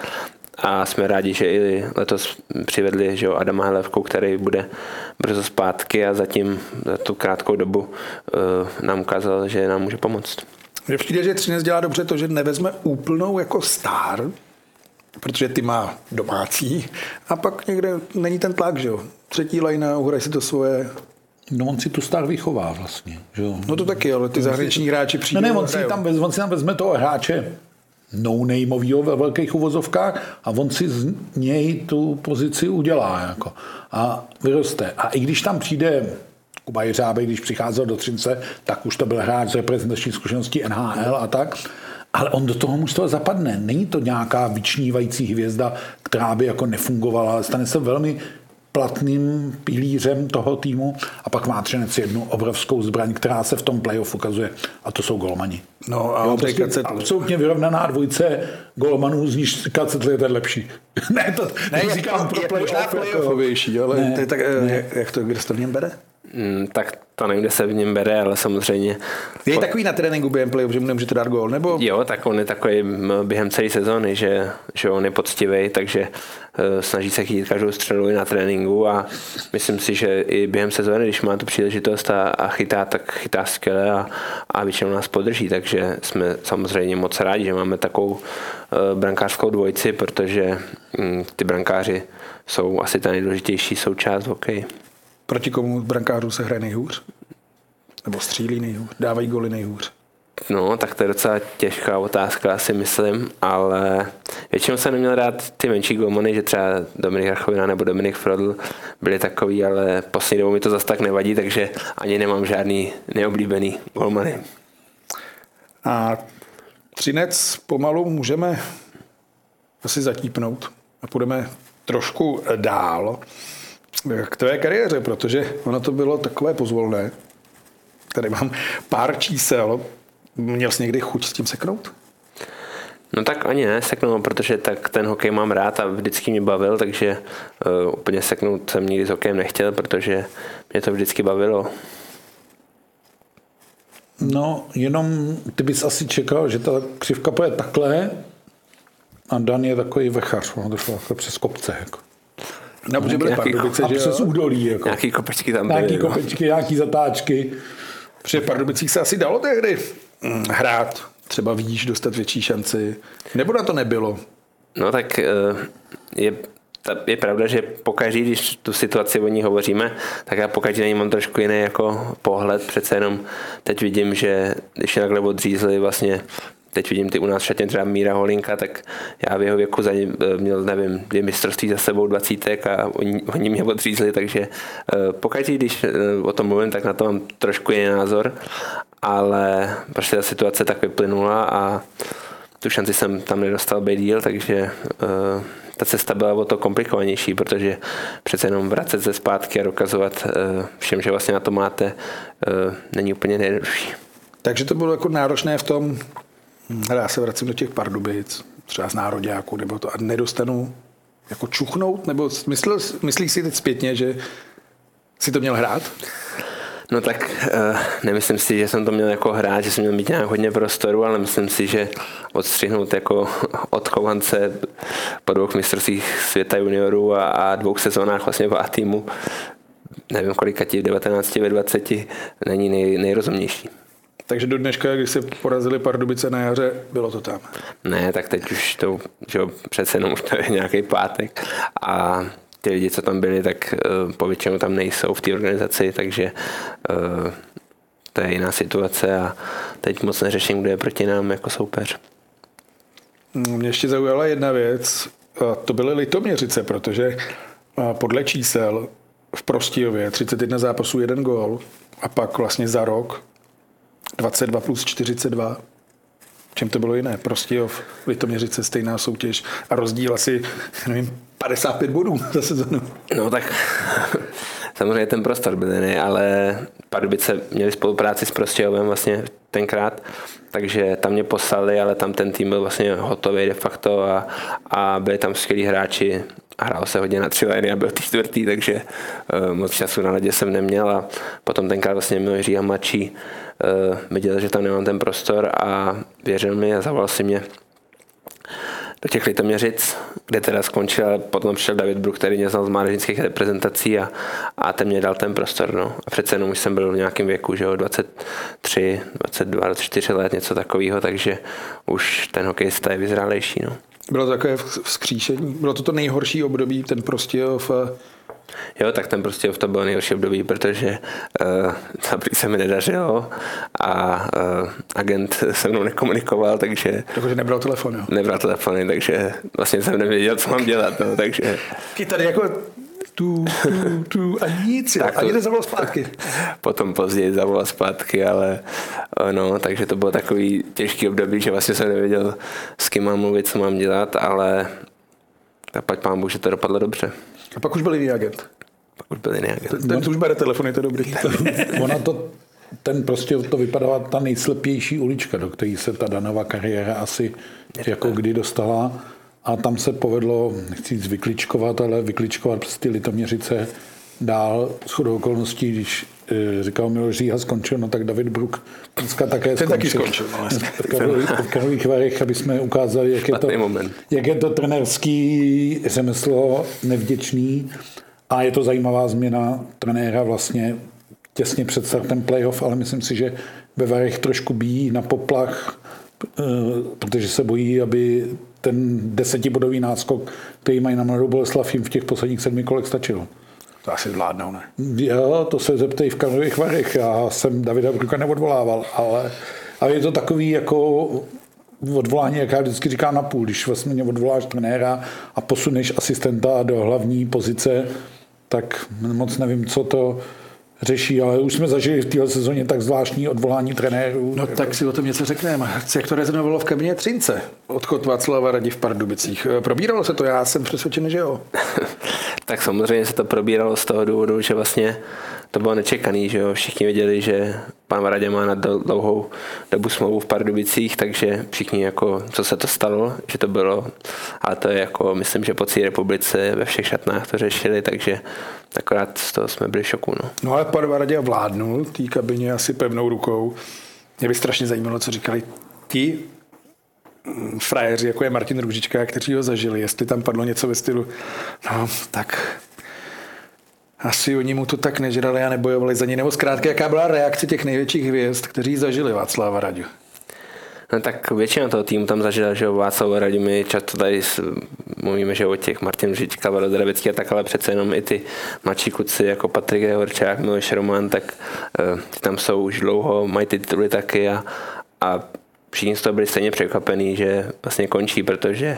a jsme rádi, že i letos přivedli že jo, Adama Helevku, který bude brzo zpátky a zatím za tu krátkou dobu uh, nám ukázal, že nám může pomoct. Mně přijde, že Třinec dělá dobře to, že nevezme úplnou jako star, protože ty má domácí a pak někde není ten tlak, že jo. Třetí lajna, uhraje si to svoje. No on si tu star vychová vlastně, že jo. No to taky, ale ty zahraniční hráči přijdou. Ne, ne, on si, tam, on si tam vezme toho hráče no nameovýho ve velkých uvozovkách a on si z něj tu pozici udělá jako, a vyroste. A i když tam přijde Kuba Jiřábek, když přicházel do Třince, tak už to byl hráč z reprezentační zkušenosti NHL a tak. Ale on do toho mužstva zapadne. Není to nějaká vyčnívající hvězda, která by jako nefungovala. Stane se velmi platným pilířem toho týmu a pak má Třinec jednu obrovskou zbraň, která se v tom playoff ukazuje a to jsou golmani. No a jo, prostě absolutně vyrovnaná dvojce golmanů, z níž Kacet je ten lepší. ne, to ne, říkám pro playoff. Možná jako- playoffovější, ale ne, to je tak, ne. jak, jak to, kdo to v něm bere? Mm, tak to nevím, kde se v něm bere, ale samozřejmě... Je po... takový na tréninku během play že mu nemůžete dát gól, nebo? Jo, tak on je takový během celé sezóny, že, že on je poctivý, takže uh, snaží se chytit každou střelu i na tréninku a myslím si, že i během sezóny, když má tu příležitost a, a chytá, tak chytá skvěle a, a většinou nás podrží, takže jsme samozřejmě moc rádi, že máme takovou uh, brankářskou dvojici, protože um, ty brankáři jsou asi ta nejdůležitější součást hokej. Proti komu brankářů se hraje nejhůř? Nebo střílí nejhůř? Dávají goly nejhůř? No, tak to je docela těžká otázka, si myslím, ale většinou se neměl dát ty menší golmany, že třeba Dominik Rachovina nebo Dominik Frodl byli takový, ale poslední dobou mi to zase tak nevadí, takže ani nemám žádný neoblíbený golmany. A Třinec pomalu můžeme asi zatípnout a půjdeme trošku dál k tvé kariéře, protože ono to bylo takové pozvolné. Tady mám pár čísel. Měl jsi někdy chuť s tím seknout? No tak ani ne seknout, protože tak ten hokej mám rád a vždycky mě bavil, takže uh, úplně seknout jsem nikdy s hokejem nechtěl, protože mě to vždycky bavilo. No, jenom ty bys asi čekal, že ta křivka půjde takhle a Dan je takový vechař, on to šlo takhle přes kopce. Jako. No, protože byly Pardubice, že přes údolí. Jako. Nějaký kopečky tam byly. Nějaký no. kopečky, nějaký zatáčky. Při Pardubicích se asi dalo tehdy hm, hrát. Třeba vidíš dostat větší šanci. Nebo na to nebylo? No tak eh, je je pravda, že pokaždé, když tu situaci o ní hovoříme, tak já pokaždé na ní mám trošku jiný jako pohled. Přece jenom teď vidím, že když je takhle odřízli vlastně teď vidím ty u nás šatně třeba Míra Holinka, tak já v jeho věku za ním eh, měl, nevím, dvě mistrovství za sebou dvacítek a oni, oni mě odřízli, takže eh, pokaždé, když eh, o tom mluvím, tak na to mám trošku jiný názor, ale prostě ta situace tak vyplynula a tu šanci jsem tam nedostal být díl, takže ta cesta byla o to komplikovanější, protože přece jenom vracet se zpátky a dokazovat všem, že vlastně na to máte, není úplně nejlepší. Takže to bylo jako náročné v tom já se vracím do těch Pardubic, třeba z nároďáku, nebo to a nedostanu jako čuchnout, nebo myslel, myslíš si teď zpětně, že si to měl hrát? No tak uh, nemyslím si, že jsem to měl jako hrát, že jsem měl mít nějak hodně prostoru, ale myslím si, že odstřihnout jako od Chovance po dvou mistrovstvích světa juniorů a, a dvou sezónách vlastně v A týmu, nevím kolika ti, 19 ve 20, není nej, nejrozumnější. Takže do dneška, když se porazili Pardubice na jaře, bylo to tam. Ne, tak teď už to, že přece jenom už to je nějaký pátek a ty lidi, co tam byli, tak uh, povětšinou tam nejsou v té organizaci, takže uh, to je jiná situace a teď moc neřeším, kdo je proti nám jako soupeř. Mě ještě zaujala jedna věc, a to byly Litoměřice, protože podle čísel v Prostějově 31 zápasů, jeden gól a pak vlastně za rok 22 plus 42. Čem to bylo jiné? Prostě v Litoměřice stejná soutěž a rozdíl asi, nevím, 55 bodů za sezonu. No tak samozřejmě ten prostor byl jiný, ale Pardubice měli spolupráci s Prostějovem vlastně tenkrát, takže tam mě poslali, ale tam ten tým byl vlastně hotový de facto a, a byli tam skvělí hráči a hrál se hodně na tři liny a byl ty čtvrtý, takže uh, moc času na ledě jsem neměl a potom tenkrát vlastně Miloš Říha mladší viděl, že tam nemám ten prostor a věřil mi a zavolal si mě do těch Litoměřic, kde teda skončil, potom přišel David Bruk, který mě znal z mládežnických reprezentací a, a ten mě dal ten prostor. No. A přece jenom už jsem byl v nějakém věku, že jo, 23, 22, 24 let, něco takového, takže už ten hokejista je vyzrálejší. No. Bylo to takové vzkříšení? Bylo to to nejhorší období, ten prostě v Jo, tak ten prostě v to byl nejhorší období, protože uh, prý se mi nedařilo a uh, agent se mnou nekomunikoval, takže... Takže nebral telefon, jo? Nebral telefony, takže vlastně jsem nevěděl, co mám dělat, no, takže... Ty tady jako tu, tu, tu a nic, tak to, ani nezavolal zpátky. Potom později zavolal zpátky, ale eh, no, takže to bylo takový těžký období, že vlastně jsem nevěděl, s kým mám mluvit, co mám dělat, ale tak pať pán Bůh, že to dopadlo dobře. A pak už byl jiný agent. Pak už byl jiný agent. Ten, ten už bere telefony, to je dobrý. Ona to, ten prostě to vypadala ta nejslepější ulička, do které se ta Danova kariéra asi jako kdy dostala. A tam se povedlo, nechci říct vykličkovat, ale vykličkovat přes ty litoměřice dál. S chodou okolností, když říkal Miloš Říha skončil, no tak David Brook dneska také Ten skončil. taky skončil, v Karlových- Varech, aby jsme ukázali, jak je, to, moment. jak je to trenerský řemeslo nevděčný a je to zajímavá změna trenéra vlastně těsně před startem playoff, ale myslím si, že ve Varech trošku bíjí na poplach, eh, protože se bojí, aby ten desetibodový náskok, který mají na Mladou Boleslav, jim v těch posledních sedmi kolech stačil. To asi zvládnou, ne? Jo, to se zeptej v Karlových Varech. Já jsem Davida Bruka neodvolával, ale, ale je to takový jako odvolání, jak já vždycky říkám na půl, když vlastně odvoláš trenéra a posuneš asistenta do hlavní pozice, tak moc nevím, co to řeší, ale už jsme zažili v téhle sezóně tak zvláštní odvolání trenérů. No tak si o tom něco řekneme. Jak to rezonovalo v kabině Třince? Odchod Václava Radi v Pardubicích. Probíralo se to? Já jsem přesvědčen, že jo. tak samozřejmě se to probíralo z toho důvodu, že vlastně to bylo nečekaný, že jo. Všichni věděli, že pan Varadě má na dl- dlouhou dobu smlouvu v Pardubicích, takže všichni jako, co se to stalo, že to bylo, ale to je jako, myslím, že po celé republice ve všech šatnách to řešili, takže akorát z toho jsme byli v šoku, no. No ale pan Varadě vládnul té kabině asi pevnou rukou. Mě by strašně zajímalo, co říkali ti mm, frajeři, jako je Martin Růžička, kteří ho zažili, jestli tam padlo něco ve stylu, no tak asi oni mu to tak nežrali a nebojovali za ní, nebo zkrátka, jaká byla reakce těch největších hvězd, kteří zažili Václava Radu. No tak většina toho týmu tam zažila, že jo, Václav Radě, my často tady mluvíme, že o těch Martin Žička, Velo a tak, ale přece jenom i ty mladší kluci jako Patrik Horčák, Miloš Roman, tak uh, tam jsou už dlouho, mají ty tituly taky a, a všichni z toho byli stejně překvapení, že vlastně končí, protože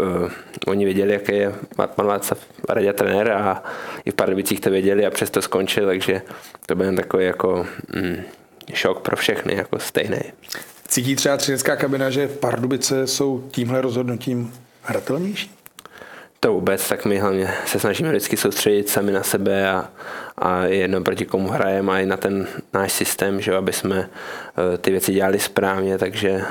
uh, oni věděli, jaký je pan Václav Radě trenér a i v Pardubicích to věděli a přesto skončil, takže to byl takový jako mm, šok pro všechny, jako stejný. Cítí třeba třinecká kabina, že Pardubice jsou tímhle rozhodnutím hratelnější? To vůbec, tak my hlavně se snažíme vždycky soustředit sami na sebe a, a je jedno proti komu hrajeme a i na ten náš systém, že aby jsme eh, ty věci dělali správně, takže eh,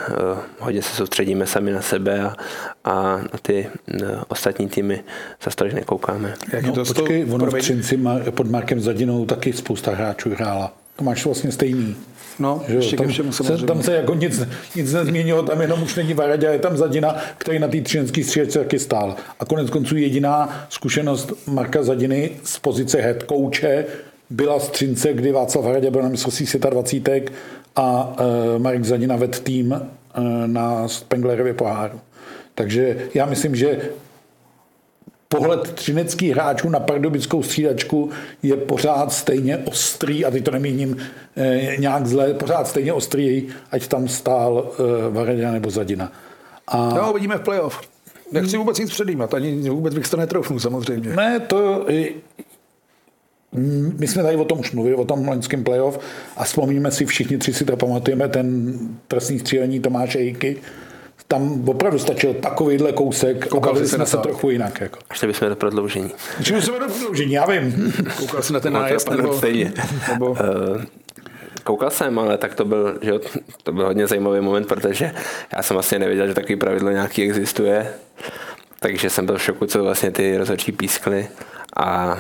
hodně se soustředíme sami na sebe a, a na ty eh, ostatní týmy zase tolik nekoukáme. Jak No, to počkej, ono v. Třinci pod Markem Zadinou taky spousta hráčů hrála. To máš vlastně stejný. No, Že jo, ještě ke tam, všemu se, samozřejmě. tam se jako nic, nic nezměnilo, tam jenom už není Varadě, je tam Zadina, který na té třinské střílečce taky stál. A konec konců jediná zkušenost Marka Zadiny z pozice head coache byla z Třince, kdy Václav Hradě byl na mistrovství světa 20 a e, Marek Zadina ved tým e, na Spenglerově poháru. Takže já myslím, že pohled třineckých hráčů na pardubickou střídačku je pořád stejně ostrý, a teď to nemíním e, nějak zle, pořád stejně ostrý, ať tam stál e, Varadina nebo Zadina. A No, uvidíme v playoff. Nechci vůbec nic předjímat, ani vůbec bych to netroufnul samozřejmě. ne, to i- my jsme tady o tom už mluvili, o tom loňském playoff a vzpomíníme si, všichni tři si to pamatujeme, ten trestný střílení Tomáše Hejky. Tam opravdu stačil takovýhle kousek Koukal a bavili se jsme na se to? trochu jinak. Jako. A šli bychom do prodloužení. Čím jsme do prodloužení, já vím. Koukal jsi na ten nájezd, nebo, stejně. nebo Eh, Koukal jsem, ale tak to byl, že to byl hodně zajímavý moment, protože já jsem vlastně nevěděl, že takový pravidlo nějaký existuje. Takže jsem byl v šoku, co vlastně ty rozhodčí pískly. A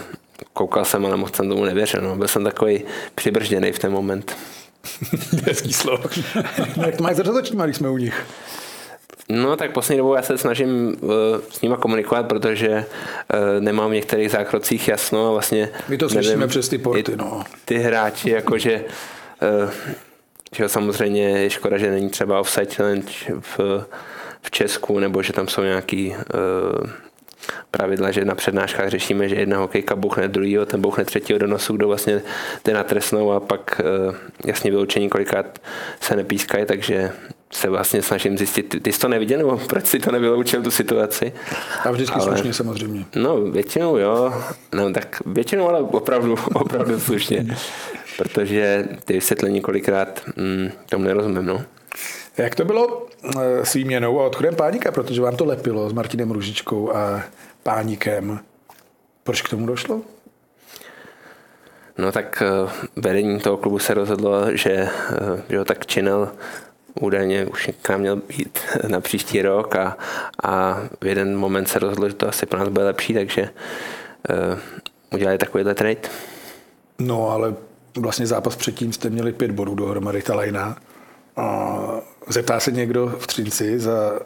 koukal jsem, ale moc jsem tomu nevěřil. No. Byl jsem takový přibržděný v ten moment. hezký slovo. no, jak to máš s rozhodčíma, když jsme u nich? No tak poslední dobou já se snažím uh, s nima komunikovat, protože uh, nemám v některých zákrocích jasno a vlastně My to slyšíme přes ty porty, no. Ty hráči, jakože uh, že jo, samozřejmě je škoda, že není třeba offside challenge v, v Česku, nebo že tam jsou nějaký uh, pravidla, že na přednáškách řešíme, že jedna hokejka bouchne druhýho, ten bouchne třetího do nosu, kdo vlastně jde na trestnou a pak jasně vyloučení kolikrát se nepískají, takže se vlastně snažím zjistit, ty, jsi to neviděl, nebo proč si to nevyloučil tu situaci? A vždycky Ale- slušně samozřejmě. No, většinou jo, no tak většinou, ale opravdu, opravdu slušně, protože ty vysvětlení kolikrát mm, tomu nerozumím, no. Jak to bylo eh, s výměnou a odchodem páníka, protože vám to lepilo s Martinem Ružičkou a páníkem. Proč k tomu došlo? No tak eh, vedení toho klubu se rozhodlo, že, eh, že ho tak činil údajně už nám měl být na příští rok a, a v jeden moment se rozhodlo, že to asi pro nás bude lepší, takže eh, udělali takovýhle trade. No, ale vlastně zápas předtím jste měli pět bodů dohromady, ta lajna. A zeptá se někdo v Třinci za,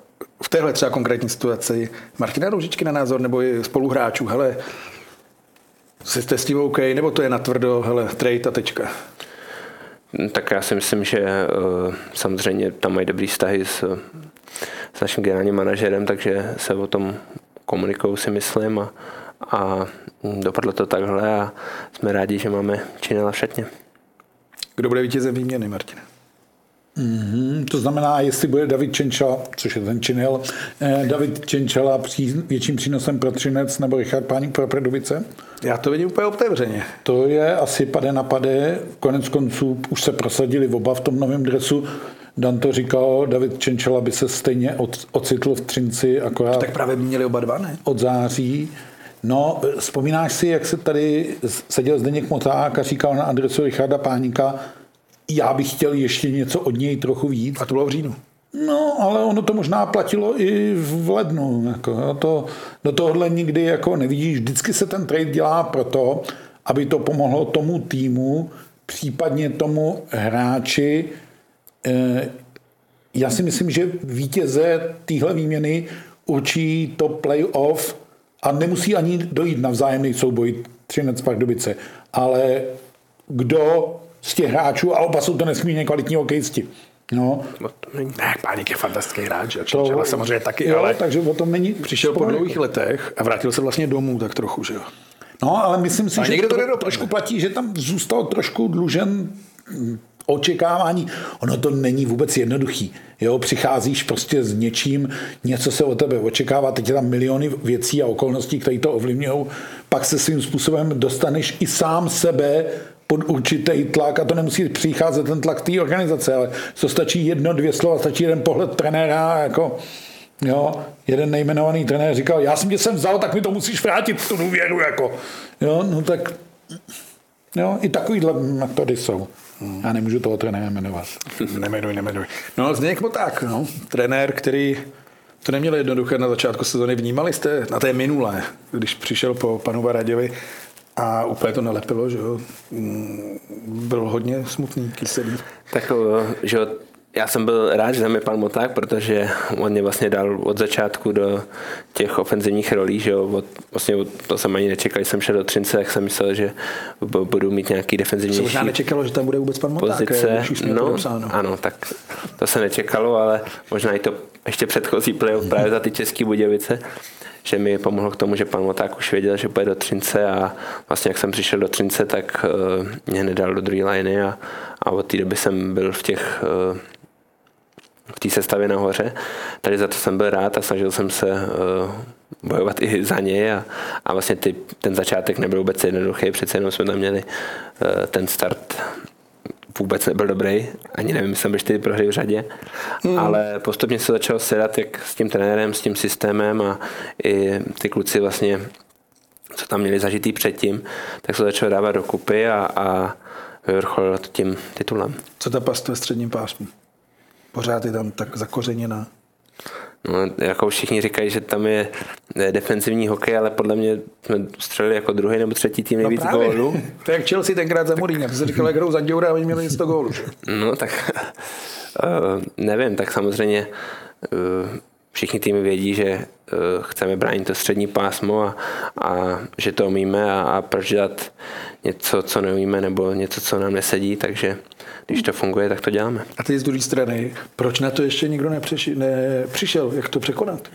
v téhle třeba konkrétní situaci Martina Růžičky na názor nebo i spoluhráčů, hele, jste s tím OK, nebo to je natvrdo, hele, trade a tečka. Tak já si myslím, že uh, samozřejmě tam mají dobrý vztahy s, s naším generálním manažerem, takže se o tom komunikují si myslím a, a dopadlo to takhle a jsme rádi, že máme Činela v šatně. Kdo bude vítězem výměny, Martina? Mm-hmm, to znamená, jestli bude David Čenčala, což je ten činel, eh, David Čenčala pří, větším přínosem pro Třinec nebo Richard Páník pro Prdovice? Já to vidím úplně otevřeně. To je asi pade na pade. Konec konců už se prosadili oba v tom novém dresu. Dan to říkal, David Čenčala by se stejně od, ocitl v Třinci akorát Tak právě by měli oba dva, ne? od září. No, vzpomínáš si, jak se tady seděl Zdeněk Moták a říkal na adresu Richarda Páníka, já bych chtěl ještě něco od něj trochu víc. A to bylo v říjnu. No, ale ono to možná platilo i v lednu. Jako, jo, to, do tohohle nikdy jako nevidíš. Vždycky se ten trade dělá proto, aby to pomohlo tomu týmu, případně tomu hráči. Eh, Já si myslím, že vítěze téhle výměny určí to playoff a nemusí ani dojít na vzájemný souboj Třinec Pardubice, ale kdo z těch hráčů, a oba jsou to nesmírně kvalitní hokejisti. No, No, to není. Ne, Páník je fantastický hráč, a to, Čenčala samozřejmě taky, jo, ale takže o tom není přišel po sporu. dlouhých letech a vrátil se vlastně domů tak trochu, že jo. No, ale myslím si, A že někde to do trošku platí, že tam zůstal trošku dlužen mm, očekávání. Ono to není vůbec jednoduchý. Jo, přicházíš prostě s něčím, něco se od tebe očekává, teď je tam miliony věcí a okolností, které to ovlivňují, pak se svým způsobem dostaneš i sám sebe pod určitý tlak a to nemusí přicházet ten tlak té organizace, ale to stačí jedno, dvě slova, stačí jeden pohled trenéra jako Jo, jeden nejmenovaný trenér říkal, já jsem tě sem vzal, tak mi to musíš vrátit, tu důvěru, jako. Jo, no tak, jo, i takovýhle metody jsou. Já nemůžu toho trenéra jmenovat. Nemenuj, nemenuj. No, Zdeněk Moták, no, trenér, který to neměl jednoduché na začátku sezóny. Vnímali jste na té minulé, když přišel po panu Varaděvi a úplně to nelepilo, že jo? Mm, Byl hodně smutný, kyselý. Tak, eh, že jo, já jsem byl rád, že tam je pan Moták, protože on mě vlastně dal od začátku do těch ofenzivních rolí, že jo, od, vlastně od, to jsem ani nečekal, jsem šel do Třince, tak jsem myslel, že bu- budu mít nějaký Se defenzivnější možná nečekalo, že tam bude vůbec pan Moták, pozice. když už No, ano, tak to se nečekalo, ale možná i to ještě předchozí playoff právě za ty České Budějovice, že mi pomohlo k tomu, že pan Moták už věděl, že půjde do Třince a vlastně jak jsem přišel do Třince, tak uh, mě hned dal do druhé liney a, a od té doby jsem byl v těch uh, v té sestavě nahoře. Tady za to jsem byl rád a snažil jsem se uh, bojovat i za něj a, a vlastně ty, ten začátek nebyl vůbec jednoduchý, přece jenom jsme tam měli uh, ten start vůbec nebyl dobrý, ani nevím, jsem byl čtyři prohry v řadě, mm. ale postupně se začalo sedat jak s tím trenérem, s tím systémem a i ty kluci vlastně, co tam měli zažitý předtím, tak se začalo dávat dokupy a, a vyvrcholilo to tím titulem. Co ta past ve středním pásmu? Pořád je tam tak zakořeněná. No, jako všichni říkají, že tam je defenzivní hokej, ale podle mě jsme střelili jako druhý nebo třetí tým nejvíc No gólů. To je jak Chelsea tenkrát za Mourinho. To se říkal, jak hrou za Děura a oni měli 100 gólů. No tak uh, nevím, tak samozřejmě uh, všichni týmy vědí, že uh, chceme bránit to střední pásmo a, a že to umíme a, a proč dělat něco, co neumíme nebo něco, co nám nesedí, takže když to funguje, tak to děláme. A ty z druhé strany, proč na to ještě nikdo nepřišel, nepřišel? Jak to překonat?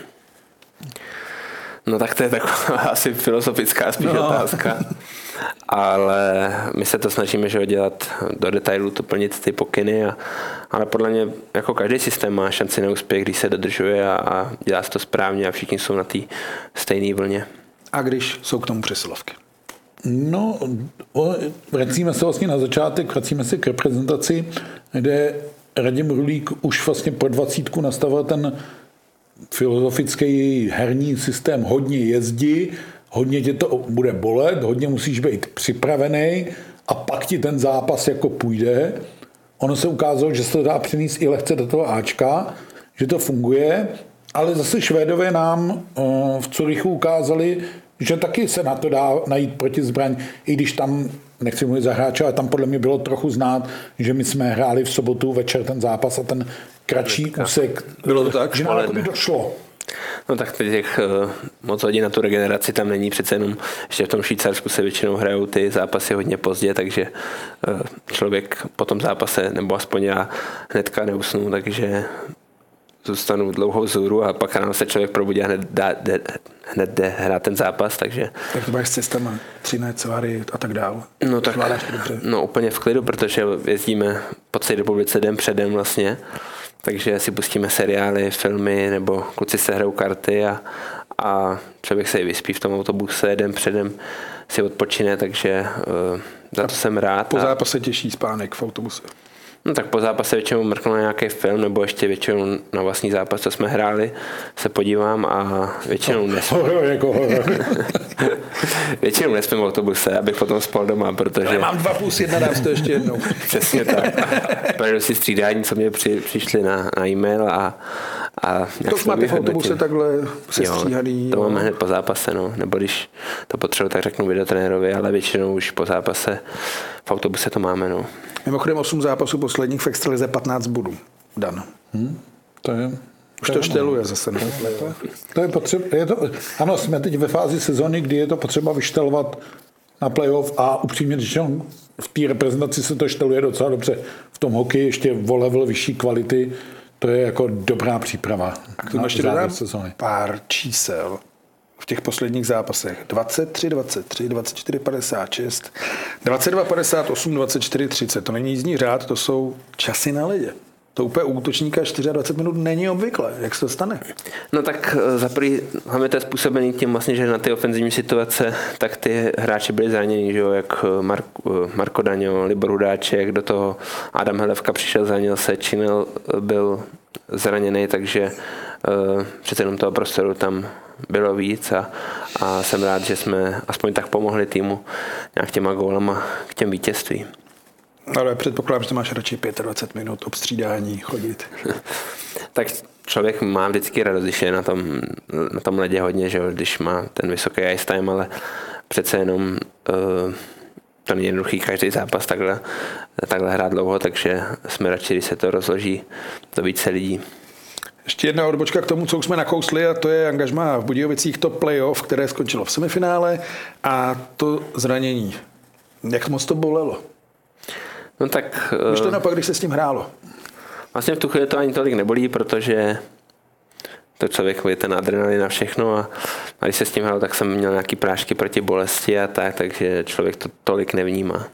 No tak to je taková asi filozofická spíš No. otázka. Ale my se to snažíme že ho dělat do detailu, to plnit ty pokyny, a, ale podle mě jako každý systém má šanci na úspěch, když se dodržuje a, a dělá se to správně a všichni jsou na té stejné vlně. A když jsou k tomu přesilovky? No, vracíme se vlastně na začátek, vracíme se k reprezentaci, kde Radim Rulík už vlastně po dvacítku nastavil ten filozofický herní systém hodně jezdí, hodně tě to bude bolet, hodně musíš být připravený a pak ti ten zápas jako půjde. Ono se ukázalo, že se to dá přenést i lehce do toho Ačka, že to funguje, ale zase Švédové nám eh, v Curychu ukázali, že taky se na to dá najít proti zbraň, i když tam, nechci mluvit za hráče, ale tam podle mě bylo trochu znát, že my jsme hráli v sobotu večer ten zápas a ten kratší úsek, Bylo to tak? že nám jakoby došlo. No tak těch uh, moc hodin na tu regeneraci tam není, přece jenom ještě v tom Švýcarsku se většinou hrajou ty zápasy hodně pozdě, takže uh, člověk po tom zápase, nebo aspoň já hnedka neusnu, takže zůstanu dlouhou zůru a pak ráno se člověk probudí a hned, dá, jde, hned jde hrát ten zápas, takže... Tak to máš s cestama, Třinec, Vary a tak dál. No tak, no úplně v klidu, protože jezdíme po celé republice den předem vlastně, takže si pustíme seriály, filmy, nebo kluci se hrajou karty a, a člověk se i vyspí v tom autobuse, den předem si odpočine, takže uh, za to jsem rád. Po zápase těžší spánek v autobuse. No tak po zápase většinou mrknu na nějaký film, nebo ještě většinou na vlastní zápas, co jsme hráli, se podívám a většinou nespím. Jako horor. většinou nespím v autobuse, abych potom spal doma, protože... Ale mám dva plus jedna, dám to ještě jednou. Přesně tak. Projedu si střídání, co mě při, přišli na, na e-mail a, a To už máte v autobuse takhle Jo, sestříhaný. to jo. máme hned po zápase, no. nebo když to potřebuji, tak řeknu videotrénerovi, ale většinou už po zápase v autobuse to máme. No. Mimochodem 8 zápasů posledních v extralize 15 bodů. Dan. To je, Už to šteluje zase. Ne? to je potřeba, je to, ano, jsme teď ve fázi sezony, kdy je to potřeba vyštelovat na playoff a upřímně řečeno v té reprezentaci se to šteluje docela dobře. V tom hokeji ještě o level vyšší kvality, to je jako dobrá příprava K tomu ještě dodám pár čísel v těch posledních zápasech. 23, 23, 24, 56, 22, 58, 24, 30. To není jízdní řád, to jsou časy na ledě. To úplně útočníka 24 minut není obvykle. Jak se to stane? No tak eh, za prvý, hlavně to je způsobený tím vlastně, že na ty ofenzivní situace, tak ty hráči byli zraněni, že jo, jak eh, Mark, eh, Marko Daňo, Libor Hudáček, do toho Adam Helevka přišel, zranil se, Činel byl zraněný, takže přece jenom toho prostoru tam bylo víc a, a jsem rád, že jsme aspoň tak pomohli týmu nějak těma gólama k těm vítězstvím. Ale předpokládám, že to máš radši 25 minut obstřídání chodit. tak člověk má vždycky radost, když je na tom, na tom ledě hodně, že když má ten vysoký ice time, ale přece jenom uh, to není jednoduchý každý zápas takhle, takhle hrát dlouho, takže jsme radši, když se to rozloží do více lidí. Ještě jedna odbočka k tomu, co už jsme nakousli, a to je angažma v Budějovicích to playoff, které skončilo v semifinále a to zranění. Jak moc to bolelo? No tak Už to uh, napak, když se s tím hrálo. vlastně v tu chvíli to ani tolik nebolí, protože to člověk je ten adrenalin na všechno a, a když se s tím hrál, tak jsem měl nějaký prášky proti bolesti a tak, takže člověk to tolik nevnímá.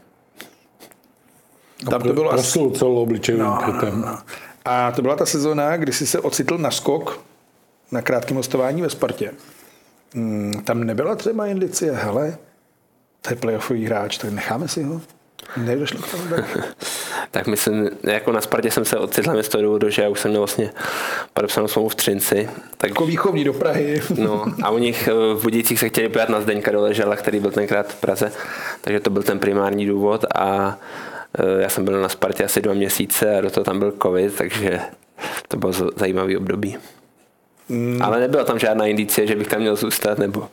Tam to bylo asi... Celou obličejovým No, krytem. no. A to byla ta sezóna, kdy jsi se ocitl na skok na krátkém hostování ve Spartě. Hmm, tam nebyla třeba indicie, hele, to je playoffový hráč, tak necháme si ho. Nedošlo k tomu tak. Tak myslím, jako na Spartě jsem se ocitl z toho důvodu, že já už jsem měl vlastně podepsanou smlouvu v Třinci. Tak, Jako výchovní do Prahy. no, a u nich eh, v Budících se chtěli podívat na Zdeňka Doležela, který byl tenkrát v Praze, takže to byl ten primární důvod a já jsem byl na Spartě asi dva měsíce a do toho tam byl covid, takže to bylo zajímavý období. Mm. Ale nebyla tam žádná indicie, že bych tam měl zůstat, nebo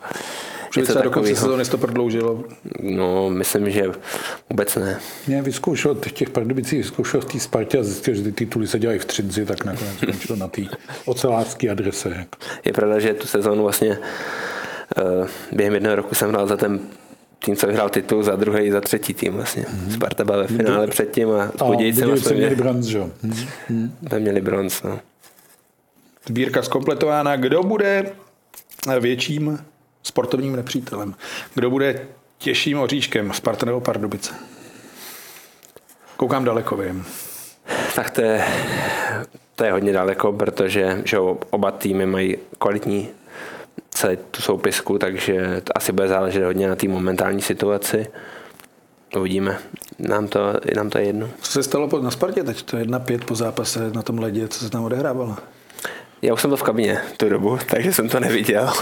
Že by něco do konce takového. sezóny se to prodloužilo. No, myslím, že vůbec ne. Mě vyzkoušel, v těch Pardubicích vyzkoušel v té Spartě a zjistil, že ty tituly se dělají v Třinci, tak nakonec skončil na té ocelářské adrese. Je pravda, že tu sezónu vlastně uh, během jednoho roku jsem hrál za ten tým, co vyhrál titul, za druhý, za třetí tým vlastně. Mm-hmm. Sparta byla ve finále předtím a s A Budějcem Budějovice jsme měli bronz, že jo. Hm. jsme měli bronz. No. Sbírka zkompletována. Kdo bude větším sportovním nepřítelem? Kdo bude těžším oříškem? Sparta nebo Pardubice? Koukám daleko, vím. Tak to je, to je hodně daleko, protože že oba týmy mají kvalitní celý tu soupisku, takže to asi bude záležet hodně na té momentální situaci. Uvidíme. Nám to, nám to je jedno. Co se stalo po- na Spartě teď? To je jedna pět po zápase na tom ledě. Co se tam odehrávalo? Já už jsem byl v kabině tu dobu, takže jsem to neviděl.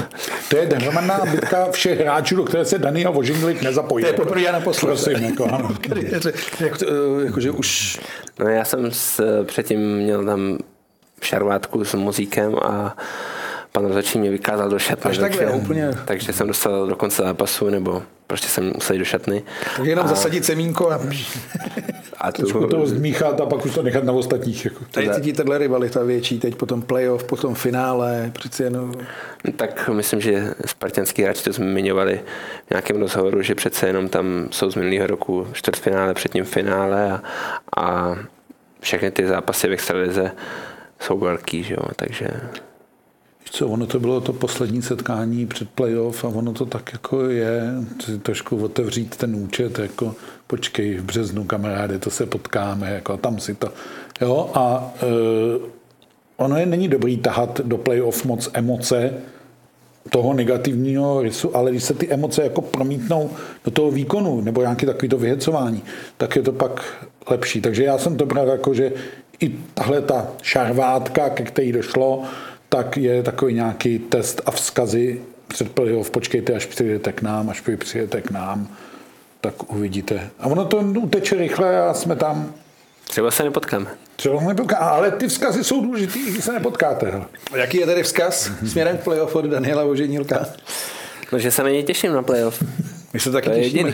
To je hromadná bitka všech hráčů, do které se Daniel Vožinglik nezapojí. To je poprvé a naposled. Prosím, jako, ano. Jak to, eh, jakože už No já jsem s, předtím měl tam šarvátku s muzíkem a pan rozhodčí mě vykázal do šatny. Až takhle, takže, úplně. takže jsem dostal do konce zápasu, nebo prostě jsem musel jít do šatny. Tak jenom a... zasadit semínko a... A Trošku to zmíchat a pak už to nechat na ostatních. Jako. Tady cítíte tahle rivalita větší teď po tom playoff, po tom finále, přeci jenom... Tak myslím, že spartianský hráči to zmiňovali v nějakém rozhovoru, že přece jenom tam jsou z minulého roku čtvrtfinále, předtím finále a, a všechny ty zápasy v extralize jsou velký, že jo? takže co, ono to bylo to poslední setkání před playoff a ono to tak jako je, trošku otevřít ten účet, jako počkej, v březnu kamaráde, to se potkáme, jako tam si to, jo, a e, ono je není dobrý tahat do playoff moc emoce, toho negativního rysu, ale když se ty emoce jako promítnou do toho výkonu nebo nějaký takový to vyhecování, tak je to pak lepší. Takže já jsem to bral jako, že i tahle ta šarvátka, ke který došlo, tak je takový nějaký test a vzkazy před playoff, počkejte, až přijdete k nám, až vy přijdete k nám, tak uvidíte. A ono to uteče rychle a jsme tam. Třeba se nepotkáme. Třeba se nepotkáme, ale ty vzkazy jsou důležitý, když se nepotkáte. A jaký je tady vzkaz směrem k playoff od Daniela Voženílka? No, že se na něj těším na playoff. My se taky to těšíme.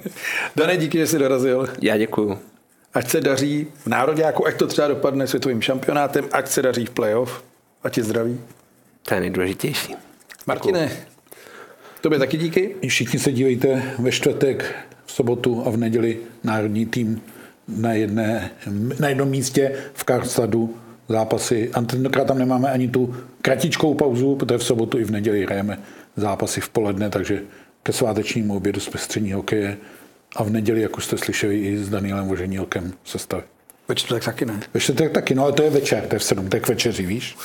Dane, díky, že jsi dorazil. Já děkuju. Ať se daří v národě, jako ať to třeba dopadne světovým šampionátem, ať se daří v playoff. Ať je zdraví. To je nejdůležitější. Martine, tobě taky díky. Všichni se dívejte ve čtvrtek, v sobotu a v neděli národní tým na, jedné, na jednom místě v Karlstadu zápasy. A tentokrát tam nemáme ani tu kratičkou pauzu, protože v sobotu i v neděli hrajeme zápasy v poledne, takže ke svátečnímu obědu zpestření hokeje a v neděli, jak už jste slyšeli, i s Danielem Voženílkem sestavy. Ve čtvrtek taky ne. Ve čtvrtek taky, no ale to je večer, to je v sedm, to je k večeři, víš?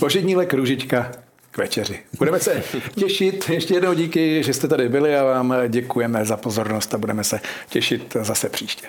Božednílek Růžička k večeři. Budeme se těšit. Ještě jednou díky, že jste tady byli a vám děkujeme za pozornost a budeme se těšit zase příště.